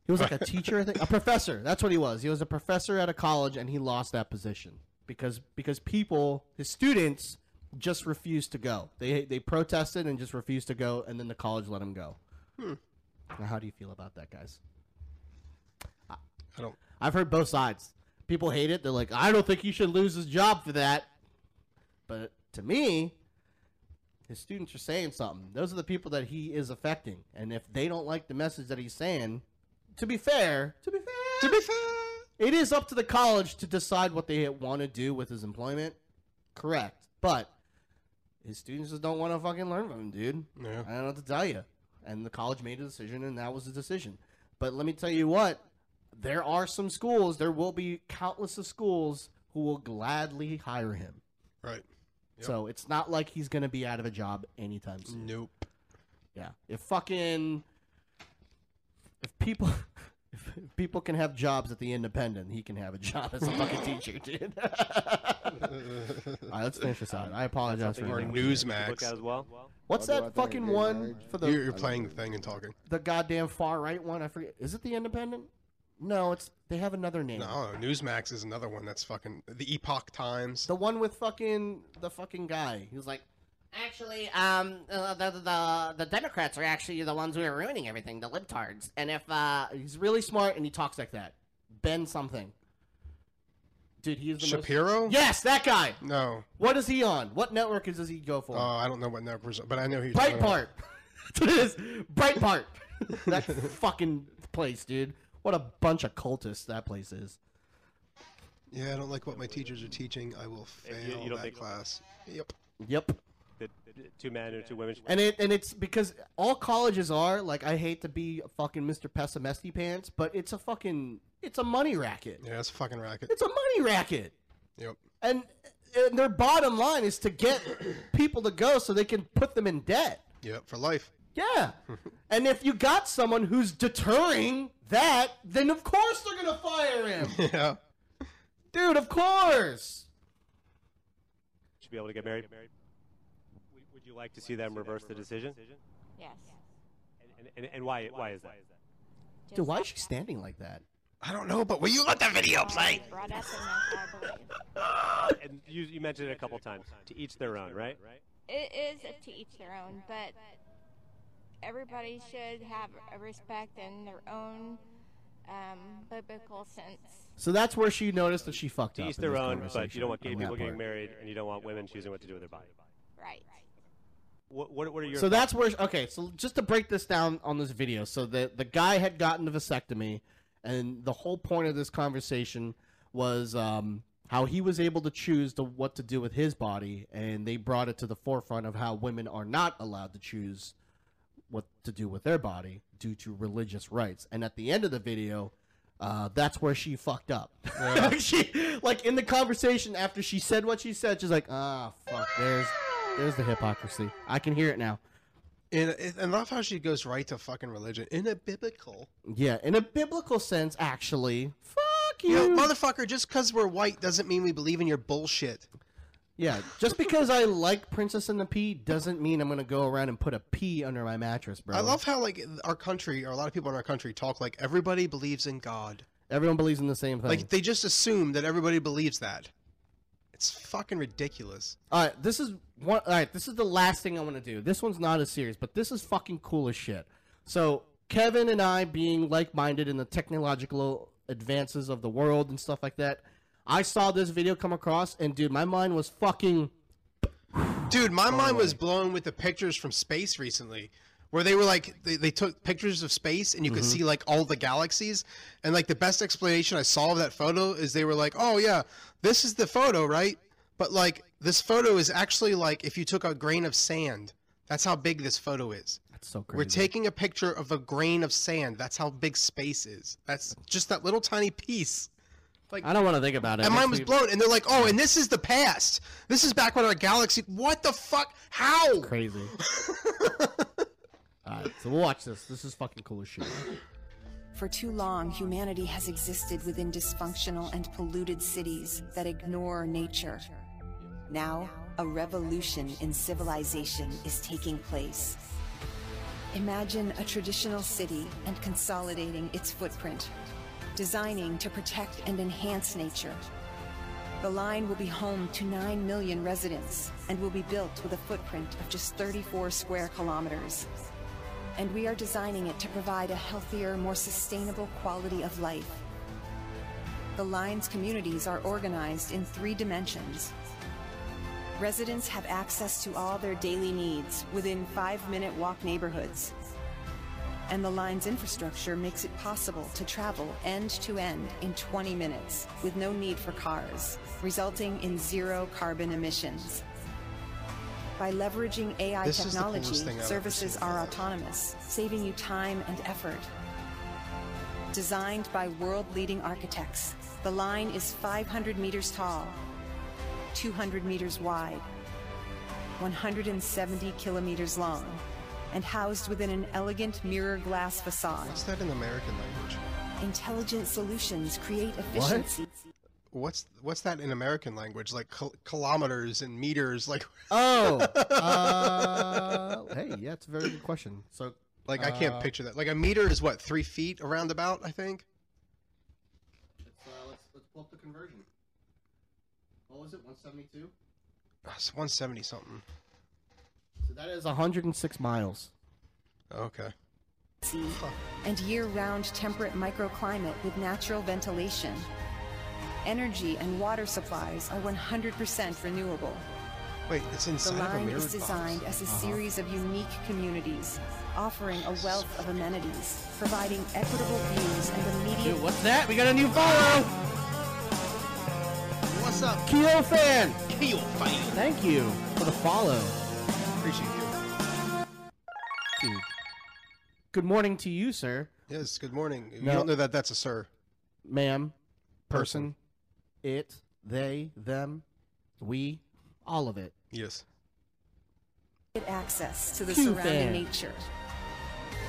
He was like a teacher, I think, a professor. That's what he was. He was a professor at a college, and he lost that position because because people, his students, just refused to go. They they protested and just refused to go, and then the college let him go. Hmm. Now, how do you feel about that, guys? I don't. I've heard both sides. People hate it. They're like, I don't think he should lose his job for that. But to me, his students are saying something. Those are the people that he is affecting. And if they don't like the message that he's saying, to be fair, to be fair, To be fair. it is up to the college to decide what they want to do with his employment. Correct. But his students just don't want to fucking learn from him, dude. Yeah. I don't know what to tell you. And the college made a decision, and that was the decision. But let me tell you what, there are some schools, there will be countless of schools who will gladly hire him. Right. Yep. So it's not like he's going to be out of a job anytime soon. Nope. Yeah. If fucking if people if people can have jobs at the Independent, he can have a job as a fucking teacher, dude. All right, let's finish this out. I apologize for Something Or you interrupting. think we should look Newsmax. as well. What's Why that fucking one marriage? for the You're, you're playing the thing and talking. the goddamn far right one? I forget. Is it the Independent? No, it's they have another name. No, I don't know. Newsmax is another one that's fucking the Epoch Times. The one with fucking the fucking guy. He was like, Actually, um, uh, the, the the Democrats are actually the ones who are ruining everything, the libtards. and if uh, he's really smart and he talks like that, Ben something. Dude, he is the Shapiro? most. Yes, that guy. No. What is he on? What network does he go for? Oh, I don't know what network, but I know he's Breitbart. It is. Breitbart. that fucking place, dude. What a bunch of cultists that place is. Yeah, I don't like what my teachers are teaching. I will fail you- you don't that think- class. Yep. Yep. The, the two men or two women. And it and it's because all colleges are like I hate to be a fucking Mr. Pessimisty pants, but it's a fucking it's a money racket. Yeah, it's a fucking racket. It's a money racket. Yep. And, and their bottom line is to get people to go so they can put them in debt. Yep. For life. Yeah. and if you got someone who's deterring that, then of course they're going to fire him. yeah. Dude, of course. Should be able to get married. Would- Would you like to see them reverse the decision? Yes. And, and, and why? Why is that? Dude, why is she standing like that? I don't know, but will you let the video play? Brought up in this, I believe. and you, you mentioned it a couple times. To each their own, right? It is to each their own, but everybody should have a respect in their own um, biblical sense. So that's where she noticed that she fucked up. each in their this own, but you don't want gay on that people getting part. married, and you don't want women choosing what to do with their body. Right. What, what, what are your So that's where okay. So just to break this down on this video, so the the guy had gotten a vasectomy, and the whole point of this conversation was um, how he was able to choose to, what to do with his body, and they brought it to the forefront of how women are not allowed to choose what to do with their body due to religious rights. And at the end of the video, uh, that's where she fucked up. she like in the conversation after she said what she said, she's like, ah, fuck. There's there's the hypocrisy. I can hear it now. In, in, and I love how she goes right to fucking religion in a biblical. Yeah, in a biblical sense, actually. Fuck you. You know, motherfucker, just because we're white doesn't mean we believe in your bullshit. Yeah, just because I like Princess and the Pea doesn't mean I'm gonna go around and put a pea under my mattress, bro. I love how like our country, or a lot of people in our country, talk like everybody believes in God. Everyone believes in the same thing. Like they just assume that everybody believes that. It's fucking ridiculous. All right, this is one. All right, this is the last thing I want to do. This one's not as serious, but this is fucking cool as shit. So Kevin and I, being like-minded in the technological advances of the world and stuff like that, I saw this video come across, and dude, my mind was fucking. Dude, my mind was blown with the pictures from space recently, where they were like they, they took pictures of space and you could Mhm. see like all the galaxies, and like the best explanation I saw of that photo is they were like, oh yeah, this is the photo, right? But like this photo is actually like if you took a grain of sand. That's how big this photo is. That's so crazy. We're taking a picture of a grain of sand. That's how big space is. That's just that little tiny piece. Like I don't want to think about it. and mine was me- blown, and they're like, "Oh, and this is the past. This is back when our galaxy. What the fuck? How? Crazy." All right, so we'll watch this. This is fucking cool as shit. For too long, humanity has existed within dysfunctional and polluted cities that ignore nature. Now, a revolution in civilization is taking place. Imagine a traditional city and consolidating its footprint, designing to protect and enhance nature. The line will be home to 9 million residents and will be built with a footprint of just 34 square kilometers and we are designing it to provide a healthier, more sustainable quality of life. The line's communities are organized in three dimensions. Residents have access to all their daily needs within five minute walk neighborhoods. And the line's infrastructure makes it possible to travel end to end in 20 minutes with no need for cars, resulting in zero carbon emissions. By leveraging AI This is the coolest technology, thing I've ever services are autonomous, saving you time and effort. Designed by world-leading architects, the line is 500 meters tall, 200 meters wide, 170 kilometers long, and housed within an elegant mirror glass facade. What's that in American language? Intelligent solutions create efficiency. What? What's what's that in American language? Like kil- kilometers and meters, like. Oh, uh, hey, yeah, it's a very good question. So, Like I can't uh, picture that. Like a meter is what three feet around about, I think. Let's, uh, let's, let's pull up the conversion. What was it? 172. Oh, It's one seventy something. So that is 106 miles. Okay. sea, and year-round temperate microclimate with natural ventilation. Energy and water supplies are 100% renewable. Wait, it's The inside of a line mirrored is designed box. as a Uh-huh. series of unique communities, offering a wealth of amenities, providing equitable views and immediate. Dude, what's that? We got a new follow. What's up, Keo fan? Keo fan. Thank you for the follow. Appreciate you. Dude. Good morning to you, sir, Yes. Good morning. You No. don't know that that's a sir. ma'am, person, it, they, them, we, all of it. Yes. access to the Q surrounding fan. nature.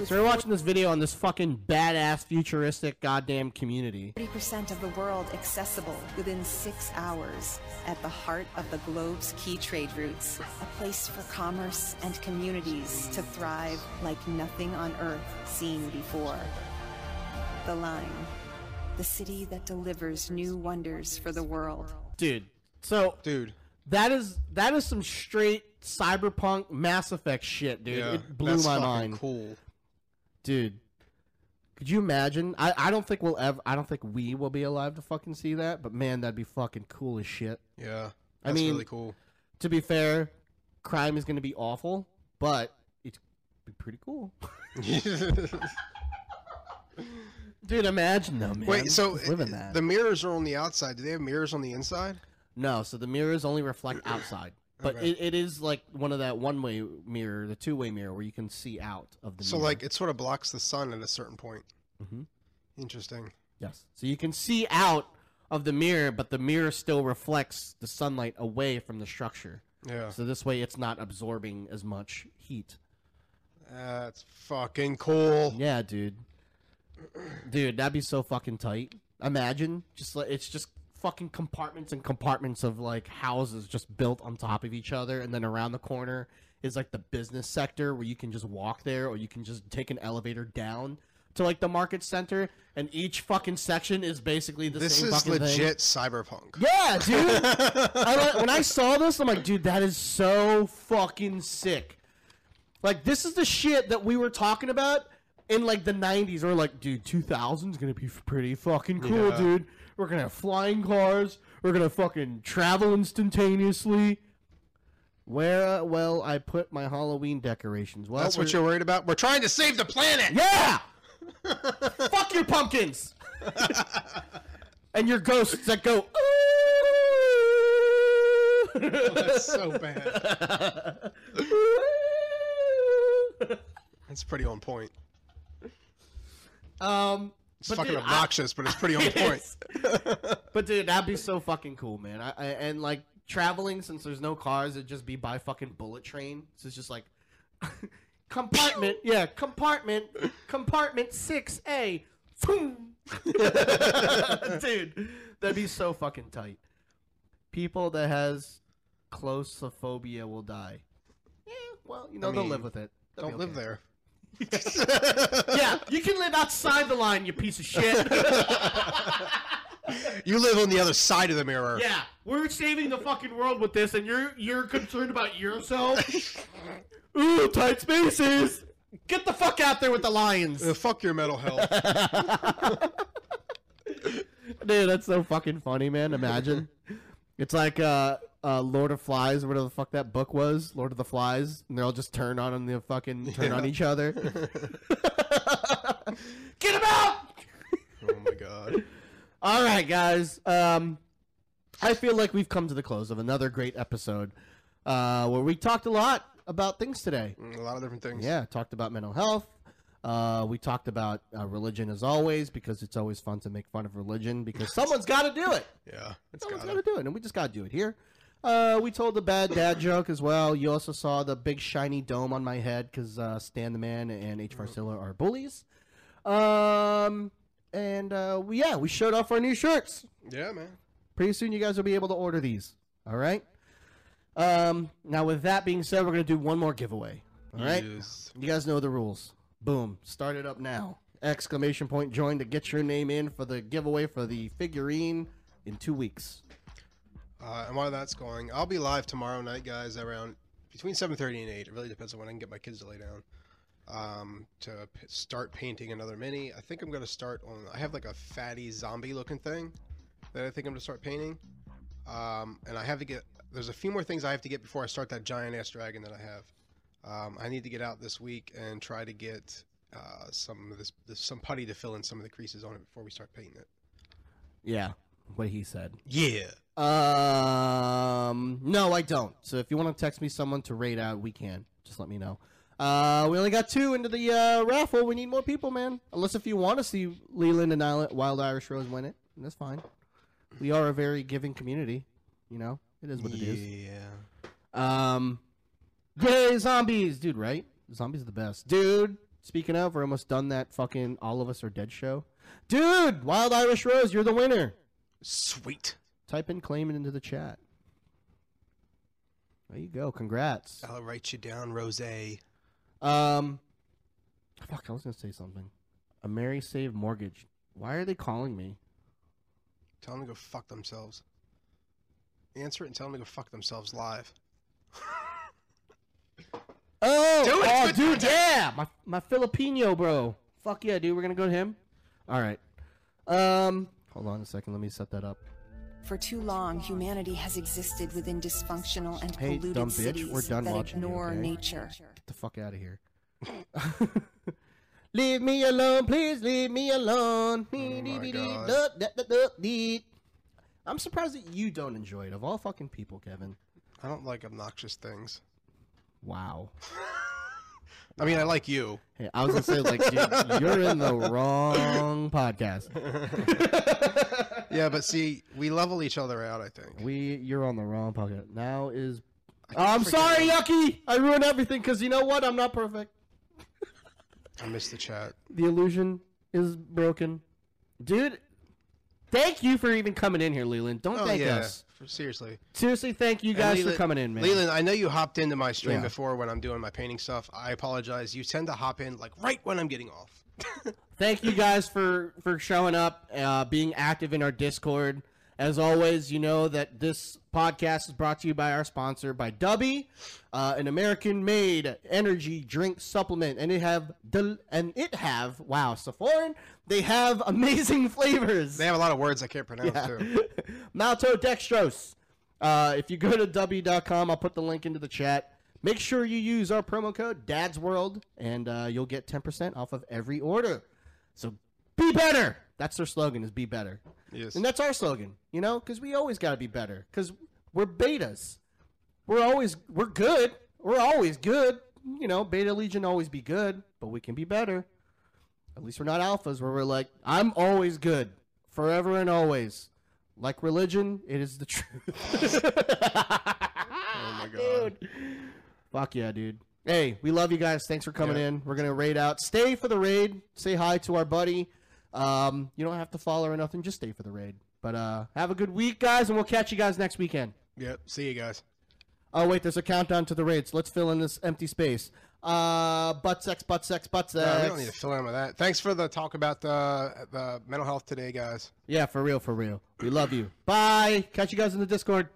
With So we're watching this video on this fucking badass futuristic goddamn community. 30% of the world accessible within six hours at the heart of the globe's key trade routes, a place for commerce and communities to thrive like nothing on earth seen before. The line. the city that delivers new wonders for the world. dude. So, dude, that is that is some straight cyberpunk Mass Effect shit, dude. Yeah, it blew that's my fucking mind. Cool, dude. Could you imagine? I, I don't think we'll ever. I don't think we will be alive to fucking see that. But man, that'd be fucking cool as shit. Yeah, I that's mean, really cool. To be fair, crime is going to be awful, but it's be pretty cool. Dude, imagine though, man. Wait, so the mirrors are on the outside. Do they have mirrors on the inside? No, so the mirrors only reflect outside. But Okay. it, it is like one of that one way mirror, the two way mirror, where you can see out of the So mirror. like it sort of blocks the sun at a certain point. Mhm. Interesting. Yes. So you can see out of the mirror, but the mirror still reflects the sunlight away from the structure. Yeah. So this way it's not absorbing as much heat. That's fucking cool. Yeah, dude. Dude, that'd be so fucking tight. Imagine just like it's just fucking compartments and compartments of like houses just built on top of each other and then around the corner is like the business sector where you can just walk there or you can just take an elevator down to like the market center and each fucking section is basically the This same is fucking thing. legit cyberpunk. Yeah, dude. I, like- when I saw this, I'm like, dude, that is so fucking sick. Like, this is the shit that we were talking about in like the 90s. Or like, dude, 2000 is gonna be pretty fucking cool, Yeah. dude. We're gonna have flying cars. We're gonna fucking travel instantaneously. Where? Uh, well, I put my Halloween decorations. Well, That's what you're worried about. We're trying to save the planet. Yeah. Fuck your pumpkins. and your ghosts that go. oh, That's so bad. That's pretty on point. Um, It's but fucking dude, I- obnoxious, but it's pretty on point. but dude, that'd be so fucking cool, man. I, I and like traveling since there's no cars, it'd just be by fucking bullet train. So it's just like compartment, yeah, compartment, compartment six A. dude, that'd be so fucking tight. People that has claustrophobia will die. Yeah, well, you know I they'll live with it. They'll Don't be live there. yeah, you can live outside the line, you piece of shit. You live on the other side of the mirror. Yeah, we're saving the fucking world with this, and you're you're concerned about yourself. Ooh, tight spaces. Get the fuck out there with the lions. Uh, fuck your mental health. Dude, that's so fucking funny, man. Imagine. It's like uh, uh, Lord of Flies, or whatever the fuck that book was, Lord of the Flies, and they all just turn on and they fucking turn on each other. Get him out! oh my god. All right, guys. Um, I feel like we've come to the close of another great episode uh, where we talked a lot about things today. Mm, A lot of different things. Yeah, talked about mental health. Uh, we talked about uh, religion as always because it's always fun to make fun of religion because someone's got to do it. Yeah. It's Someone's got to do it, and we just got to do it here. Uh, we told the bad dad joke as well. You also saw the big shiny dome on my head because uh, Stan the Man and H. Farcilla are bullies. Um, and uh, we, yeah, we showed off our new shirts. Yeah, man. Pretty soon, you guys will be able to order these. All right. Um, now, with that being said, we're gonna do one more giveaway. All right. Yes. You guys know the rules. Boom. Start it up now. Exclamation point join to get your name in for the giveaway for the figurine in two weeks. Uh, and while that's going, I'll be live tomorrow night, guys, around between 7:30 and 8. It really depends on when I can get my kids to lay down. Um, to start painting another mini. I think I'm gonna start on. I have like a fatty zombie-looking thing that I think I'm gonna start painting. Um, and I have to get. There's a few more things I have to get before I start that giant ass dragon that I have. Um, I need to get out this week and try to get uh, some of this, this some putty to fill in some of the creases on it before we start painting it. Yeah, what he said. Yeah. Um, no, I don't. So if you want to text me someone to rate out, we can. Just let me know. Uh, we only got two into the uh, raffle. We need more people, man. Unless if you want to see Leland and Island, Wild Irish Rose win it, that's fine. We are a very giving community. You know, it is what it is. Yeah. Um, yay, zombies, dude! Right? Zombies are the best, dude. Speaking of, we're almost done that fucking All of Us Are Dead show, dude. Wild Irish Rose, you're the winner. Sweet. Type in claim it into the chat. There you go. Congrats. I'll write you down, Rose. Um, fuck, I was gonna say something. AmeriSave Mortgage. Why are they calling me? Tell them to go fuck themselves. Answer it and tell them to go fuck themselves live. Oh, Do it, oh, good dude, yeah, my my Filipino bro. Fuck yeah, dude. We're gonna go to him. All right. Um, hold on a second. Let me set that up. For too long, humanity has existed within dysfunctional and Hey, polluted dumb bitch, cities we're done that watching you, ignore okay? nature. Get the fuck out of here. leave me alone, please. Leave me alone. Oh God. I'm surprised that you don't enjoy it. Of all fucking people, Kevin. I don't like obnoxious things. Wow. I mean, I like you. Hey, I was gonna say like, dude, you're in the wrong podcast. yeah, but see, we level each other out. I think. We, you're on the wrong podcast. Now is. Oh, I'm sorry. Yucky. I ruined everything because you know what? I'm not perfect. I missed the chat. The illusion is broken, dude. Thank you for even coming in here, Leland. Don't Oh thank yeah, us. for- seriously. Seriously, thank you guys for Leland- coming in, man. Leland, I know you hopped into my stream Yeah. before when I'm doing my painting stuff. I apologize. You tend to hop in like right when I'm getting off. Thank you guys for for showing up, uh, being active in our Discord. As always, you know that this podcast is brought to you by our sponsor, by Dubby, uh, an American-made energy drink supplement, and it have del- and it have wow, so foreign. They have amazing flavors. They have a lot of words I can't pronounce Yeah. too. Maltodextrose. Uh, if you go to w.com, I'll put the link into the chat. Make sure you use our promo code Dad's World, and uh, you'll get 10% off of every order. So be better. That's their slogan: is be better. Yes. And that's our slogan, you know, because we always got to be better. Because we're betas. We're always we're good. We're always good. You know, Beta Legion always be good, but we can be better. At least we're not alphas where we're like, I'm always good, forever and always. Like religion, it is the truth. oh my god. Dude. Fuck yeah, dude. Hey, we love you guys. Thanks for coming Yeah. in. We're gonna raid out. Stay for the raid. Say hi to our buddy. Um, you don't have to follow or nothing. Just stay for the raid. But uh, have a good week, guys, and we'll catch you guys next weekend. Yep. See you guys. Oh wait, there's a countdown to the raids. Let's fill in this empty space. Uh, butt sex, butt sex, butt sex. No, we don't need to fill in with that. Thanks for the talk about the the mental health today, guys. Yeah, for real, for real. We love you. Bye. Catch you guys in the Discord.